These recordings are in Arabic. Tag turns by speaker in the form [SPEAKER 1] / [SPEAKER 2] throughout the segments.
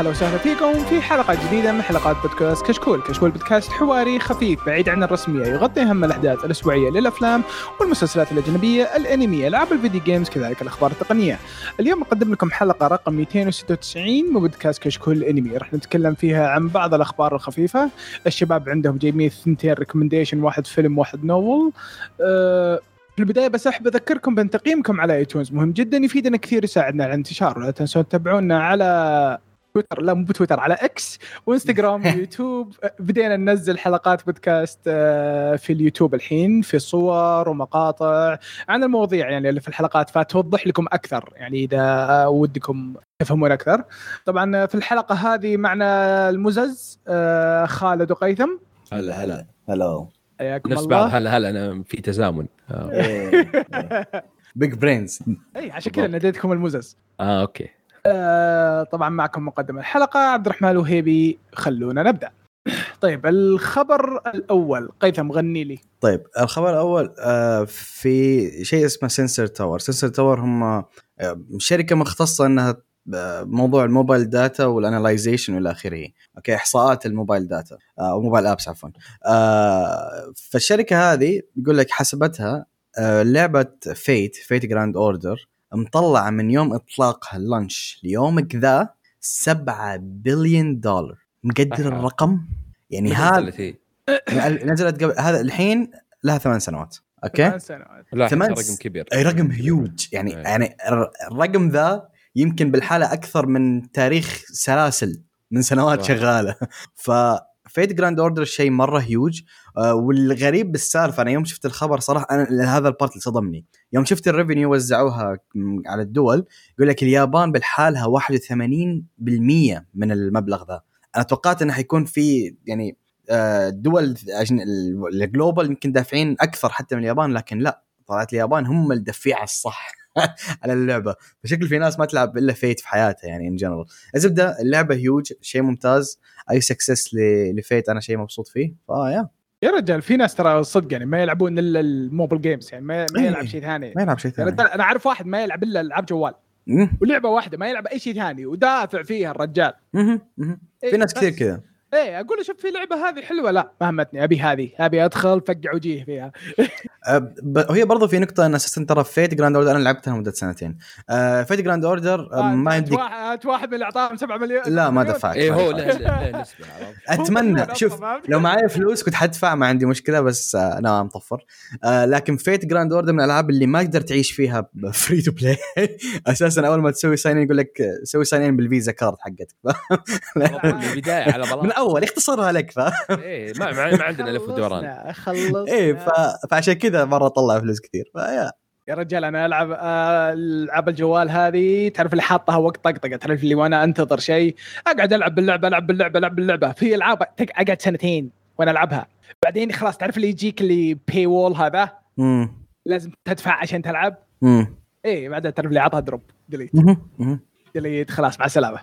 [SPEAKER 1] هلا وسهلا فيكم في حلقة جديدة من حلقات بودكاست كشكول، كشكول بودكاست حواري خفيف بعيد عن الرسمية يغطي أهم الأحداث الأسبوعية للأفلام والمسلسلات الأجنبية، الأنمي، ألعاب الفيديو games كذلك الأخبار التقنية. اليوم نقدم لكم حلقة رقم 296 من بودكاست كشكول الأنمي، راح نتكلم فيها عن بعض الأخبار الخفيفة، الشباب عندهم جايبين ثنتين recommendation واحد فيلم واحد novel. أه في البداية بس أحب أذكركم بأن تقييمكم على iTunes مهم جدا يفيدنا كثير يساعدنا على الانتشار ولا تنسون تتابعونا على تويتر لا مو بتويتر على X وإنستغرام ويوتيوب بدينا ننزل حلقات بودكاست آه، في اليوتيوب الحين في صور ومقاطع عن المواضيع يعني اللي في الحلقات فتوضح لكم أكثر يعني إذا ودكم تفهمون أكثر. طبعا في الحلقة هذه معنا المزز آه، خالد وقيثم.
[SPEAKER 2] هلا هلا. هلا.
[SPEAKER 1] حياكم
[SPEAKER 3] نفس بعض هلا هلا أنا في تزامن. آه,
[SPEAKER 2] big brains
[SPEAKER 1] اي عشان كذا ناديتكم المزز.
[SPEAKER 3] آه أوكي.
[SPEAKER 1] آه طبعا معكم مقدم الحلقة. عبد الرحمن الوهيبي خلونا نبدأ. طيب الخبر الأول قيثم غني لي.
[SPEAKER 2] طيب الخبر الأول آه في شيء اسمه Sensor Tower Sensor Tower هم آه، شركة مختصة إنها موضوع ال mobile data وال analyzation والى آخره. أوكي إحصاءات ال mobile data أو mobile apps عفوا. فالشركة هذه بيقول لك حسبتها لعبة Fate Fate Grand Order مطلعه من يوم اطلاقها ال launch ليومك ذا 7 بليون دولار. مقدر. الرقم؟ يعني هذا
[SPEAKER 3] نزلت
[SPEAKER 2] قبل هذا الحين لها ثمان سنوات. أوكي؟
[SPEAKER 1] ثمان سنوات.
[SPEAKER 3] لا
[SPEAKER 2] ثمان
[SPEAKER 3] رقم كبير.
[SPEAKER 2] أي رقم هيوج يعني
[SPEAKER 3] إيه.
[SPEAKER 2] يعني الر- الرقم ذا يمكن بالحالة أكثر من تاريخ سلاسل من سنوات. شغالة. ف Fate Grand Order شيء مرة هيوج آه والغريب بالسالفة أنا يوم شفت الخبر صراحة أنا هذا ال part اللي صدمني. يوم شفت ال revenue وزعوها على الدول يقول لك اليابان بالحالها 81% من المبلغ ذا. أنا توقعت إنه حيكون في يعني آه، دول أجن- ال- ال global يمكن دافعين أكثر حتى من اليابان لكن لا طلعت اليابان هم الدفيعة الصح. على اللعبة. فشكل في ناس ما تلعب إلا Fate في حياتها يعني in general الزبده اللعبة هيوج شيء ممتاز. اي success ل Fate؟ أنا شيء مبسوط فيه. فا يا
[SPEAKER 1] يا رجال في ناس ترى صدق يعني ما يلعبون إلا ال mobile games يعني ما, ما
[SPEAKER 2] إيه.
[SPEAKER 1] يلعب شيء ثاني.
[SPEAKER 2] ما يلعب شيء
[SPEAKER 1] يا
[SPEAKER 2] ثاني.
[SPEAKER 1] رجال أنا أعرف واحد ما يلعب إلا ألعاب جوال. ولعبة واحدة ما يلعب أي شيء ثاني ودافع فيها الرجال.
[SPEAKER 2] مهم.
[SPEAKER 1] إيه،
[SPEAKER 2] في ناس كثير كذا.
[SPEAKER 1] إيه أقول له شوف في لعبة هذه حلوة لا ما همتني أبي هذه أبي أدخل فقع وجيه فيها
[SPEAKER 2] أه، وهي برضو في نقطة أن أساسا ترى Fate Grand Order أنا لعبتها مدة سنتين. أه، Fate Grand Order أه، ما
[SPEAKER 1] أنت
[SPEAKER 2] يمديك
[SPEAKER 1] واحد من اللي اعطاهم 7 مليون
[SPEAKER 2] لا ما. دفعت إيه
[SPEAKER 3] هو
[SPEAKER 2] نسبة؟
[SPEAKER 1] أتمنى
[SPEAKER 2] شوف؟ لو معايا فلوس كنت حدفع ما عندي مشكلة بس آه، أنا مطفر آه لكن Fate Grand Order من الألعاب اللي ما تقدر تعيش فيها free to play أساسا أول ما تسوي sign يقول لك سوي sign بال Visa
[SPEAKER 3] card حقتك من البدايه على
[SPEAKER 2] من
[SPEAKER 3] بلاط
[SPEAKER 2] اول يختصرها لك ف...
[SPEAKER 3] إيه ما ما عندنا لف ودوران.
[SPEAKER 1] خلصنا-
[SPEAKER 2] إيه ف... فعشان كذا مرة طلع فلوس كثير فيا
[SPEAKER 1] يا. رجال أنا ألعب آه، العاب الجوال هذه تعرف اللي حاطها وقت طقطقة تعرف اللي وأنا أنتظر شيء أقعد ألعب باللعبة ألعب باللعبة ألعب باللعبة في ألعاب أقعد سنتين وأنا ألعبها. بعدين خلاص تعرف اللي يجيك اللي paywall هذا؟
[SPEAKER 2] امم
[SPEAKER 1] لازم تدفع عشان تلعب.
[SPEAKER 2] امم
[SPEAKER 1] إيه بعدين تعرف اللي عطها drop
[SPEAKER 2] delete.
[SPEAKER 1] delete خلاص مع
[SPEAKER 2] السلامة.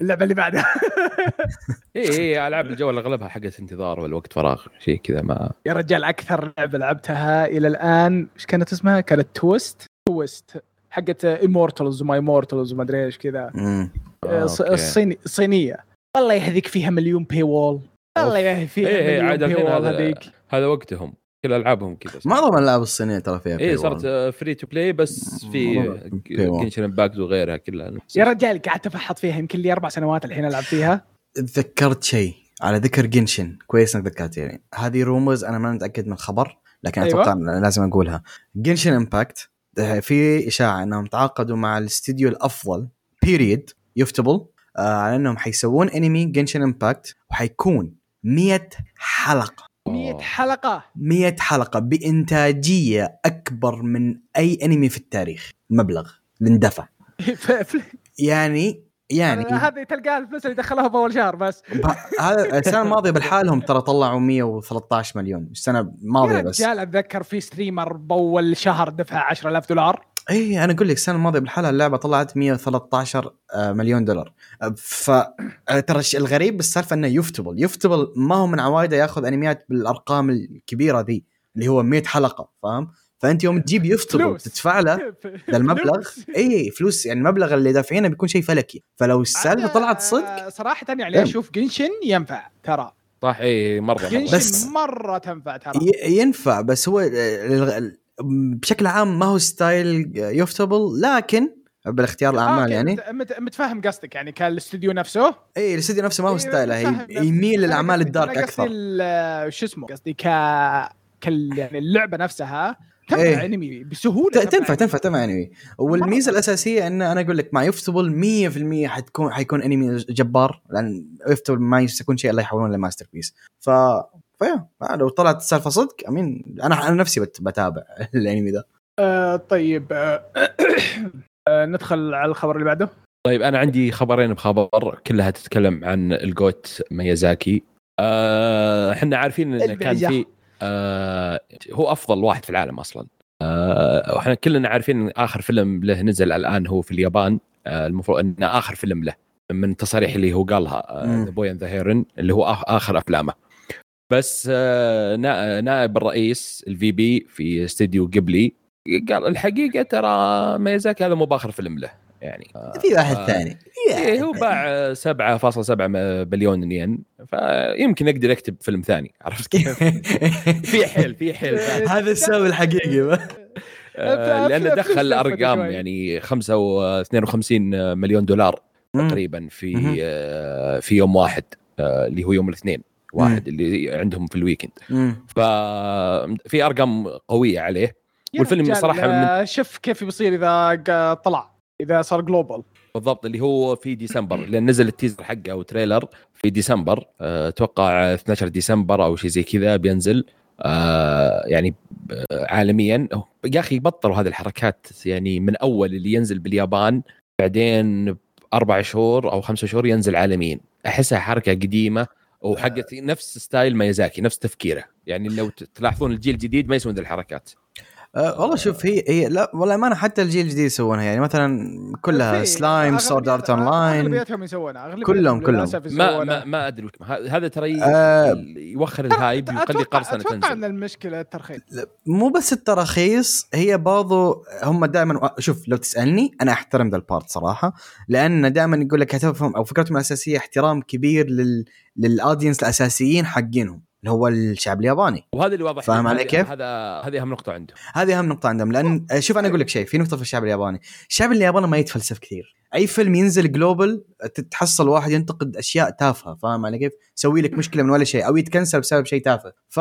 [SPEAKER 1] اللعبة اللي بعدها.
[SPEAKER 3] إيه إيه ألعاب الجوال أغلبها حقت انتظار والوقت فراغ شيء كذا ما.
[SPEAKER 1] يا رجال أكثر لعبة لعبتها إلى الآن إيش كانت اسمها؟ كانت twist twist حقت immortals وما immortals وما أدري إيش كذا.
[SPEAKER 3] آه، أوكي.
[SPEAKER 1] الصيني الصينية. الله يهديك فيها مليون paywall الله يهديك فيها
[SPEAKER 3] إيه، إيه،
[SPEAKER 1] مليون
[SPEAKER 3] paywall
[SPEAKER 1] هذيك.
[SPEAKER 3] هذا وقتهم. كل ألعابهم كذا
[SPEAKER 2] معظم الالعاب الصينية ترى فيها paywall.
[SPEAKER 3] صارت free to play بس في
[SPEAKER 2] paywall.
[SPEAKER 3] Genshin Impact وغيرها كلها
[SPEAKER 1] يا رجال قاعد اتفحط فيها يمكن لي أربع سنوات الحين ألعب فيها
[SPEAKER 2] تذكرت شيء على ذكر Genshin كويس إنك ذكرت يعني هذه rumors أنا ما متأكد من الخبر لكن
[SPEAKER 1] أيوة.
[SPEAKER 2] أتوقع أيوة. لازم أقولها Genshin Impact في إشاعة إنهم تعاقدوا مع الاستديو الأفضل period ufotable آه على إنهم حيسوون انمي Genshin Impact وحيكون 100 حلقة
[SPEAKER 1] 100 حلقة.
[SPEAKER 2] 100 حلقة بإنتاجية أكبر من أي أنمي في التاريخ. مبلغ. اندفع يعني يعني
[SPEAKER 1] هذه تلقاها الفلوس اللي دخلوها باول شهر بس.
[SPEAKER 2] هذا السنة الماضية بالحالهم ترى طلعوا 113 مليون.
[SPEAKER 1] السنة
[SPEAKER 2] الماضية بس.
[SPEAKER 1] رجال أتذكر في ستريمر بأول شهر دفع 10000 دولار.
[SPEAKER 2] اي أنا أقول لك السنة الماضية بالحالة اللعبة طلعت 113 آه، مليون دولار آه، ف آه، الغريب بالسالفة إنه يفتبل يفتبل ما هو من عوايده ياخذ أنميات بالأرقام الكبيرة ذي اللي هو 100 حلقة فاهم فأنت يوم تجيب Ufotable
[SPEAKER 1] فلوس.
[SPEAKER 2] تدفع له ذا المبلغ
[SPEAKER 1] فلوس.
[SPEAKER 2] اي فلوس يعني المبلغ اللي دافعينه بيكون شيء فلكي فلو
[SPEAKER 1] السالفة
[SPEAKER 2] طلعت صدق
[SPEAKER 1] آه، صراحة يعني
[SPEAKER 2] دم.
[SPEAKER 1] أشوف Genshin ينفع ترى
[SPEAKER 3] صح اي مرة,
[SPEAKER 1] مرة.
[SPEAKER 2] بس-
[SPEAKER 1] مرة تنفع ترى
[SPEAKER 2] ينفع بس هو ال- بشكل عام ما هو style Ufotable لكن بالاختيار الأعمال
[SPEAKER 1] okay،
[SPEAKER 2] يعني.
[SPEAKER 1] مت- مت- متفهم قصدك يعني كالاستوديو نفسه؟
[SPEAKER 2] إي الاستديو نفسه ما هو
[SPEAKER 1] style ه.
[SPEAKER 2] يميل للأعمال
[SPEAKER 1] ال dark
[SPEAKER 2] أكثر.
[SPEAKER 1] ال- شو اسمه قصدي ك كال يعني اللعبة نفسها تنفع
[SPEAKER 2] إيه.
[SPEAKER 1] انمي بسهولة
[SPEAKER 2] ت- تنفع تنفع تنفع انمي والميزه
[SPEAKER 1] مرة.
[SPEAKER 2] الأساسية إن أنا أقول لك مع Ufotable 100% حتكون حيكون أنمي جبار لأن Ufotable ما يكون شيء الله يحولونه ل masterpiece. ف فيا. لو طلعت السالفه صدق أمين. أنا أنا نفسي بت- بتابع الأنمي ذا
[SPEAKER 1] آه طيب آه آه ندخل على الخبر اللي بعده.
[SPEAKER 3] طيب أنا عندي خبرين بخبر كلها تتكلم عن ال GOAT ميازاكي. آه، إحنا عارفين انه كان. في آه هو أفضل واحد في العالم أصلا. آه وإحنا كلنا عارفين إن آخر فيلم له نزل الآن هو في اليابان. آه المفروض انه آخر فيلم له من التصاريح اللي هو قالها. The Boy and the Heron اللي هو آخر أفلامه. بس آه نا- نائب الرئيس ال VP في استديو جيبلي قال الحقيقة ترى ميازاكي هذا مو بآخر فيلم له يعني
[SPEAKER 2] في واحد
[SPEAKER 3] آه،
[SPEAKER 2] ثاني
[SPEAKER 3] إيه هو. باع 7.7 بليون ين فيمكن أقدر أكتب فيلم ثاني عرفت كيف؟ في حيل في حيل
[SPEAKER 2] هذا السبب الحقيقي
[SPEAKER 3] آه،
[SPEAKER 1] لأنه
[SPEAKER 3] دخل
[SPEAKER 1] أرقام.
[SPEAKER 3] يعني 52 مليون دولار. تقريبا. في في يوم واحد اللي هو يوم الاثنين واحد اللي عندهم في الويكند.
[SPEAKER 2] مم.
[SPEAKER 3] ففي أرقام قوية عليه. والفيلم صراحة من-
[SPEAKER 1] آه، شوف كيف بيصير إذا طلع إذا صار global
[SPEAKER 3] بالضبط اللي هو في ديسمبر. لأن نزل ال teaser حقه أو trailer في ديسمبر. آه، أتوقع 12 ديسمبر أو شيء زي كذا بينزل. آه، يعني آه، عالميا. يا أخي بطلوا هذه الحركات يعني من أول اللي ينزل باليابان بعدين أربع شهور أو خمسة شهور ينزل عالميا. أحسها حركة قديمة وحقت نفس style ميازاكي نفس تفكيره. يعني لو تلاحظون الجيل الجديد ما يسوون ذي الحركات.
[SPEAKER 2] أه والله شوف هي هي لا والله ما حتى الجيل الجديد يسوونها يعني مثلا كلها
[SPEAKER 1] Slime
[SPEAKER 2] Sword Art Online
[SPEAKER 1] أغلبيتهم يسوونها
[SPEAKER 2] كلهم- كلهم.
[SPEAKER 3] ما
[SPEAKER 1] يسوونها.
[SPEAKER 3] ما, ما ادري هذا ترى
[SPEAKER 2] آه.
[SPEAKER 3] يوخر ال hype يخلي
[SPEAKER 1] أتوقع-
[SPEAKER 3] قرصنة
[SPEAKER 1] أتوقع
[SPEAKER 3] تنزل
[SPEAKER 1] إن المشكلة الترخيص
[SPEAKER 2] مو بس التراخيص هي برضو هم دائما شوف لو تسألني أنا أحترم ذا ال part صراحة لأن دائما يقول لك هدفهم أو فكرتهم الأساسية احترام كبير لل لل audience الأساسيين حقينهم اللي هو الشعب الياباني.
[SPEAKER 3] وهذا اللي واضح.
[SPEAKER 2] فاهم علي كيف؟
[SPEAKER 3] هذا هذه أهم نقطة عنده
[SPEAKER 2] هذه أهم نقطة عندهم لأن شوف أنا أقول لك شيء في نقطة في الشعب الياباني. الشعب الياباني ما يتفلسف كثير. أي فيلم ينزل global تحصل واحد ينتقد أشياء تافهة فاهم علي كيف؟ يسوي لك مشكلة من ولا شيء أو يتكنسل بسبب شيء تافه. ف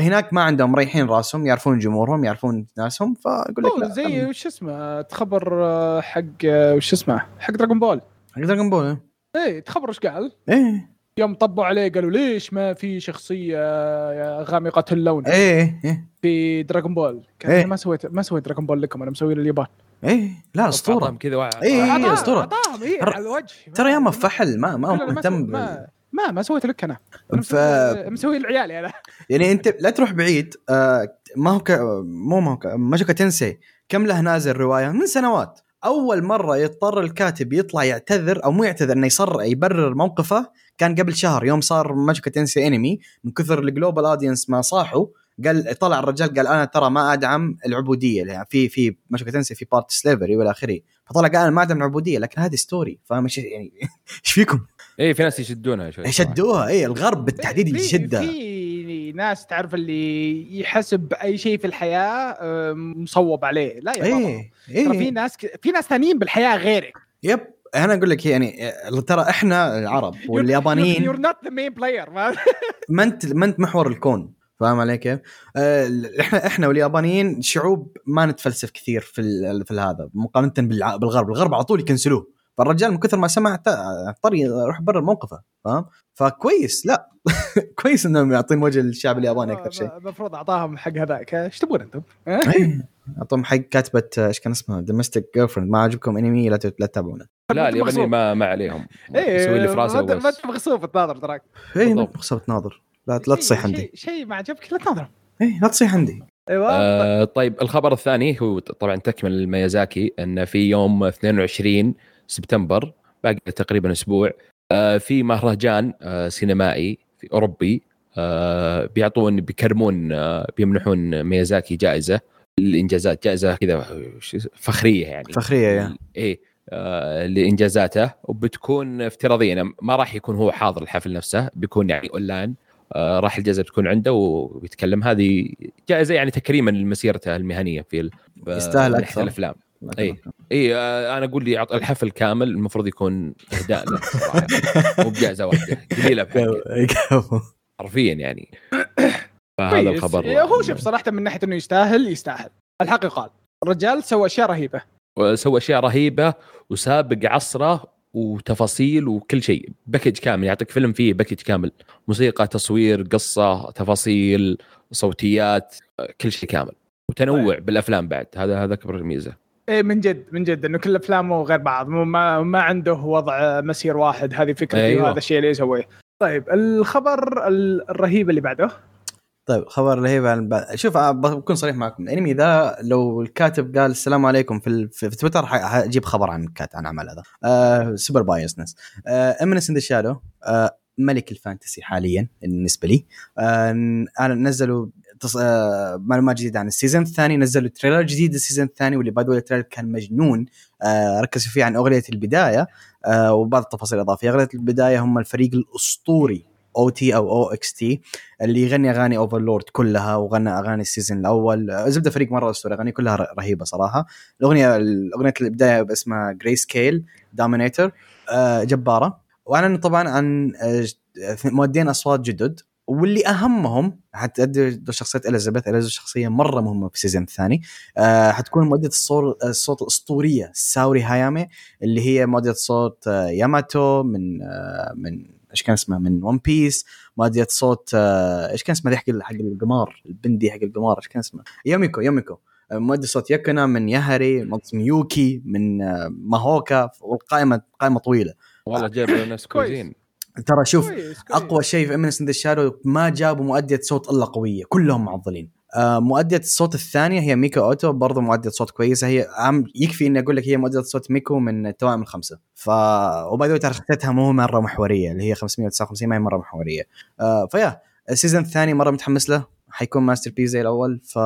[SPEAKER 2] هناك ما عندهم مريحين راسهم يعرفون جمهورهم يعرفون ناسهم فأقول لك لا
[SPEAKER 1] زي وش اسمه تخبر آه، حق آه، وش اسمه حق Dragon Ball
[SPEAKER 2] حق Dragon Ball
[SPEAKER 1] إيه تخبر إيش قال؟
[SPEAKER 2] إيه.
[SPEAKER 1] يوم طبوا عليه قالوا ليش ما في شخصية غامقة اللون؟
[SPEAKER 2] إيه إيه
[SPEAKER 1] في Dragon Ball
[SPEAKER 2] إيه.
[SPEAKER 1] ما سويت ما سويت Dragon Ball لكم أنا مسوي لليابان.
[SPEAKER 2] إيه لا
[SPEAKER 3] أسطورة. كذا وع-
[SPEAKER 2] إيه،. إيه، أسطورة.
[SPEAKER 1] أعطاهم إيه
[SPEAKER 2] ترى-
[SPEAKER 1] على الوجه.
[SPEAKER 2] ترى ياما فحل ما ما مهتم
[SPEAKER 1] ما ما ما سويت لك أنا.
[SPEAKER 2] ف-
[SPEAKER 1] مسوي- لعيالي أنا.
[SPEAKER 2] يعني أنت لا تروح بعيد آه ما هو ك... مو ما هو ك... Mushoku Tensei. كم له نازل رواية؟ من سنوات. أول مرة يضطر الكاتب يطلع يعتذر أو مو يعتذر إنه يصر يبرر موقفه كان قبل شهر يوم صار Mushoku Tensei انمي من كثر ال global audience ما صاحوا قال طلع الرجال قال أنا ترى ما أدعم العبودية يعني في في Mushoku Tensei في part slavery والى آخره. فطلع قال أنا ما أدعم العبودية لكن هذه story فاهم يعني إيش فيكم؟
[SPEAKER 3] إيه في ناس يشدونها شوي
[SPEAKER 2] شدوها اي الغرب بالتحديد يشدها.
[SPEAKER 1] في ناس تعرف اللي يحسب أي شيء في الحياة آه، مصوب عليه. لا يا بابا.
[SPEAKER 2] إيه
[SPEAKER 1] ترى في
[SPEAKER 2] إيه.
[SPEAKER 1] ناس ك... في ناس ثانيين بالحياة غيرك.
[SPEAKER 2] Yep. أنا أقول لك يعني ترى إحنا العرب واليابانيين
[SPEAKER 1] you're not the main player
[SPEAKER 2] ما أنت ما أنت محور الكون فاهم علي كيف؟ آه، إحنا إحنا واليابانيين شعوب ما نتفلسف كثير في ال- في هذا مقارنة بالغرب، الغرب على طول يكنسلوه فالرجال من كثر ما سمع اضطر يروح يبرر موقفه فاهم؟ فكويس لا كويس إنهم يعطون وجه للشعب الياباني أكثر شيء
[SPEAKER 1] المفروض أعطاهم حق هذاك إيش تبون أنتم؟
[SPEAKER 2] إيه. أعطوهم حق كاتبة آه، إيش كان اسمها Domestic Girlfriend ما عجبكم أنمي لا تتابعونه
[SPEAKER 3] لا اليابانيين
[SPEAKER 1] مغصوب.
[SPEAKER 3] ما ما عليهم.
[SPEAKER 1] إيه
[SPEAKER 3] يسوي لي فراسة
[SPEAKER 1] ما انت ما أنت مغصوب تناظر تراك.
[SPEAKER 2] اي
[SPEAKER 3] بالضبط.
[SPEAKER 2] مغصوب تناظر. لا لا تصيح عندي.
[SPEAKER 1] شيء- ما عجبك لا تناظر.
[SPEAKER 2] اي لا تصيح عندي.
[SPEAKER 1] أيوه.
[SPEAKER 3] آه طيب الخبر الثاني هو طبعا تكمل الميازاكي إن في يوم 22 سبتمبر باقي تقريبا أسبوع آه في مهرجان آه سينمائي في أوروبي آه بيعطون بيكرمون آه بيمنحون ميازاكي جائزة الانجازات جائزة كذا فخرية يعني.
[SPEAKER 2] فخرية يا.
[SPEAKER 3] إيه. لإنجازاته وبتكون افتراضيا ما راح يكون هو حاضر الحفل نفسه بيكون يعني أونلاين. آه راح الجائزة تكون عنده وبيتكلم هذه جائزة يعني تكريما لمسيرته المهنية في ال-
[SPEAKER 2] يستاهل
[SPEAKER 3] من
[SPEAKER 2] أكثر.
[SPEAKER 3] الأفلام. اي اي آه، أنا أقول لي عط- الحفل كامل المفروض يكون إهداء له. مو بجائزة واحدة قليلة حرفيا يعني. فهذا
[SPEAKER 1] كويس.
[SPEAKER 3] الخبر.
[SPEAKER 1] إيه، هو شوف صراحة من ناحية إنه يستاهل يستاهل. الحق يقال الرجال سوى أشياء رهيبة.
[SPEAKER 3] سوى أشياء رهيبة وسابق عصره وتفاصيل وكل شيء. package كامل يعطيك فيلم فيه package كامل. موسيقى تصوير قصة تفاصيل صوتيات كل شيء كامل. وتنوع بالأفلام بعد. هذا هذا أكبر ميزة.
[SPEAKER 1] إيه من جد من جد إنه كل أفلامه غير بعض. ما, ما عنده وضع مسير واحد. هذه فكرتي
[SPEAKER 3] أيوة.
[SPEAKER 1] وهذا الشيء اللي يسويه. طيب الخبر ال- الرهيب اللي بعده.
[SPEAKER 2] طيب خبر رهيب عن بعد شوف بكون صريح معكم. الأنمي ذا لو الكاتب قال السلام عليكم في, ال... في تويتر حجيب خبر عن الكات عن عمل هذا. آه super biased Eminence in the Shadow ملك ال fantasy حاليا بالنسبة لي. آه نزلوا تص... آه معلومات جديدة عن ال season الثاني نزلوا trailer جديد ال season الثاني واللي بعده ال trailer كان مجنون. آه ركزوا فيه عن أغنية البداية. آه وبعض التفاصيل الاضافيه أغنية البداية هم الفريق الأسطوري OT أو OxT اللي يغني أغاني Overlord كلها وغنى أغاني ال season الأول. آه، زبدة فريق مرة أسطوري أغاني كلها رهيبة صراحة. الأغنية الأغنية البدايه اسمها grayscale dominator جبارة. وأعلن طبعا عن آه، ج- مؤدين أصوات جدد واللي أهمهم حتأدي شخصية إليزابيث إليزابيث شخصية مرة مهمة في ال season الثاني. آه، حتكون مؤدية الصوت الصوت الاسطوريه ساوري هايامي اللي هي مؤدية صوت آه، ياماتو من آه، من إيش كان اسمها من ون بيس مؤدية صوت آه، إيش كان اسمه ذي حق حق القمار البندي حق القمار إيش كان اسمه؟ يوميكو يوميكو. آه، مؤدي صوت ياكونا من ياهري مؤدي ميوكي من آه، ماهوكا والقائمة قائمة طويلة.
[SPEAKER 3] والله جاب ناس
[SPEAKER 1] كويس.
[SPEAKER 3] كويسين
[SPEAKER 2] ترى شوف
[SPEAKER 1] كويس، كويس.
[SPEAKER 2] أقوى شيء في امنس ذا شادو ما جابوا مؤدية صوت إلا قوية كلهم معضلين. مؤدية الصوت الثانية هي ميكو أوتو برضو مؤدية صوت كويسة. هي عم يكفي إني أقول لك هي مؤدية صوت ميكو من التوائم الخمسة. ف وبعد ترى شخصيتها مو مرة محورية اللي هي 559 ما هي مرة محورية. آه ف yeah ال season الثاني مرة متحمس له. حيكون masterpiece زي الأول. ف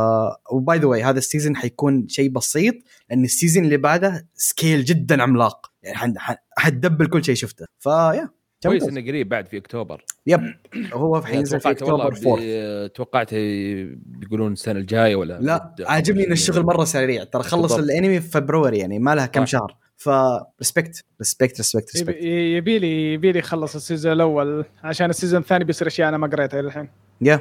[SPEAKER 2] و by the way هذا ال season حيكون شيء بسيط لأن ال season اللي بعده scale جدا عملاق. يعني حدبل كل شيء شفته. ف yeah
[SPEAKER 3] كويس إنه قريب بعد في أكتوبر.
[SPEAKER 2] yep. هو حينزل في
[SPEAKER 3] والله
[SPEAKER 2] أكتوبر 4
[SPEAKER 3] بي- توقعت بيقولون السنة الجاية ولا
[SPEAKER 2] لا عاجبني إن الشغل مرة سريع. ترى خلص. الأنمي في فبراير يعني ما لها كم. شهر. ف respect respect respect
[SPEAKER 1] يبي لي يبي لي يخلص ال season الأول عشان ال season الثاني بيصير أشياء أنا ما قريتها الحين
[SPEAKER 2] يا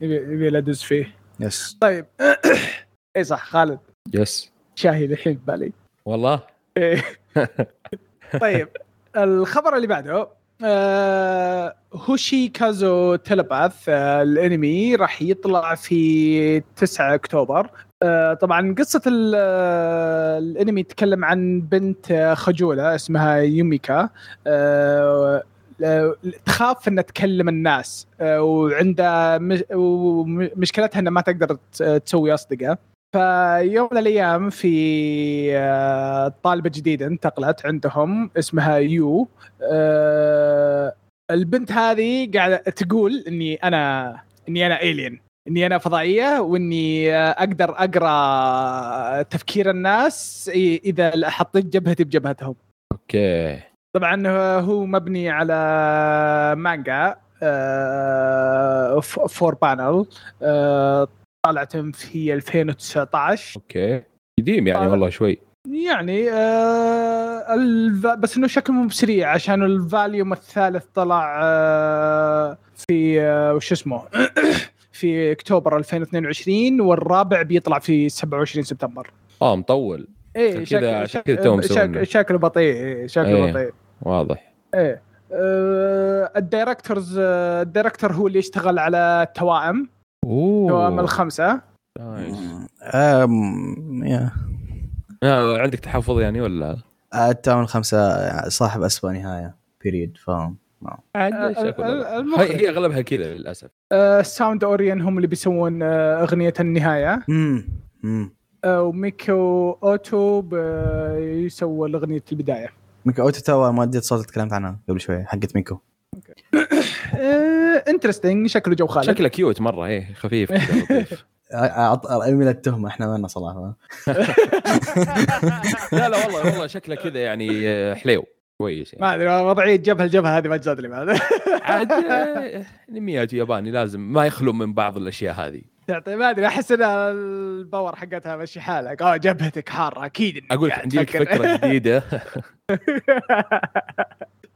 [SPEAKER 1] يبي يبي لي ادز فيه.
[SPEAKER 2] yes
[SPEAKER 1] طيب. اي صح خالد.
[SPEAKER 3] yes
[SPEAKER 1] شاهي الحين ببالي
[SPEAKER 3] والله؟
[SPEAKER 1] إيه. طيب. الخبر اللي بعده. آه Hoshikuzu Telepath آه الانمي راح يطلع في 9 أكتوبر. آه طبعا قصة آه، الانمي تتكلم عن بنت آه، خجولة اسمها يوميكا. آه آه، تخاف إنها تكلم الناس وعندها مش- ومشكلتها إنها ما تقدر تسوي أصدقاء. فيوم من الأيام في آه، طالبة جديدة انتقلت عندهم اسمها يو. آه، البنت هذه قاعدة تقول إني أنا إني أنا alien إني أنا فضائية وإني آه، أقدر أقرأ تفكير الناس إذا حطيت جبهتي بجبهتهم.
[SPEAKER 3] okay.
[SPEAKER 1] طبعا هو مبني على مانجا four panel. طلعت في 2019
[SPEAKER 3] okay. قديم يعني. والله شوي.
[SPEAKER 1] يعني آه الف... بس إنه شكله مو بسريع عشان ال volume الثالث طلع آه في آه وش اسمه؟ في أكتوبر 2022 والرابع بيطلع في 27 سبتمبر.
[SPEAKER 3] آه مطول. إيه كذا- عشان كذا.
[SPEAKER 1] شكله بطيء إيه شكله
[SPEAKER 3] إيه.
[SPEAKER 1] بطيء.
[SPEAKER 3] واضح.
[SPEAKER 1] إيه آه ال directors آه ال director هو اللي يشتغل على التوائم.
[SPEAKER 3] أوه.
[SPEAKER 1] الخمسة.
[SPEAKER 3] nice.
[SPEAKER 2] أم... yeah.
[SPEAKER 3] آه، عندك تحفظ يعني ولا؟
[SPEAKER 2] التوائم الخمسة صاحب أسوأ نهاية period فاهم.
[SPEAKER 3] هي أغلبها كذا للأسف.
[SPEAKER 1] آه ساوند اوريان هم اللي بيسوون آه أغنية النهاية.
[SPEAKER 2] امم امم
[SPEAKER 1] آه وميكو أوتو بيسووا اغنيه البداية.
[SPEAKER 2] ميكو أوتو تو مؤدية صوت تكلمت عنها قبل شوي حقت ميكو.
[SPEAKER 1] آه interesting شكله جو خالد.
[SPEAKER 3] شكله cute مرة إيه خفيف كذا لطيف.
[SPEAKER 2] أرمي التهمة إحنا وين صراحة
[SPEAKER 3] لا لا والله والله شكله كذا يعني آه، حليو كويس يعني.
[SPEAKER 1] ما أدري وضعية جبهة الجبهه هذه ما تزاد لي بعد.
[SPEAKER 3] عاد آه، انميات ياباني لازم ما يخلو من بعض الأشياء هذه.
[SPEAKER 1] تعطي ما أدري أحس إن ال power حقتها مشي حالك. آه جبهتك
[SPEAKER 3] حارة أكيد
[SPEAKER 1] أقول
[SPEAKER 3] عندي. فكرة جديدة.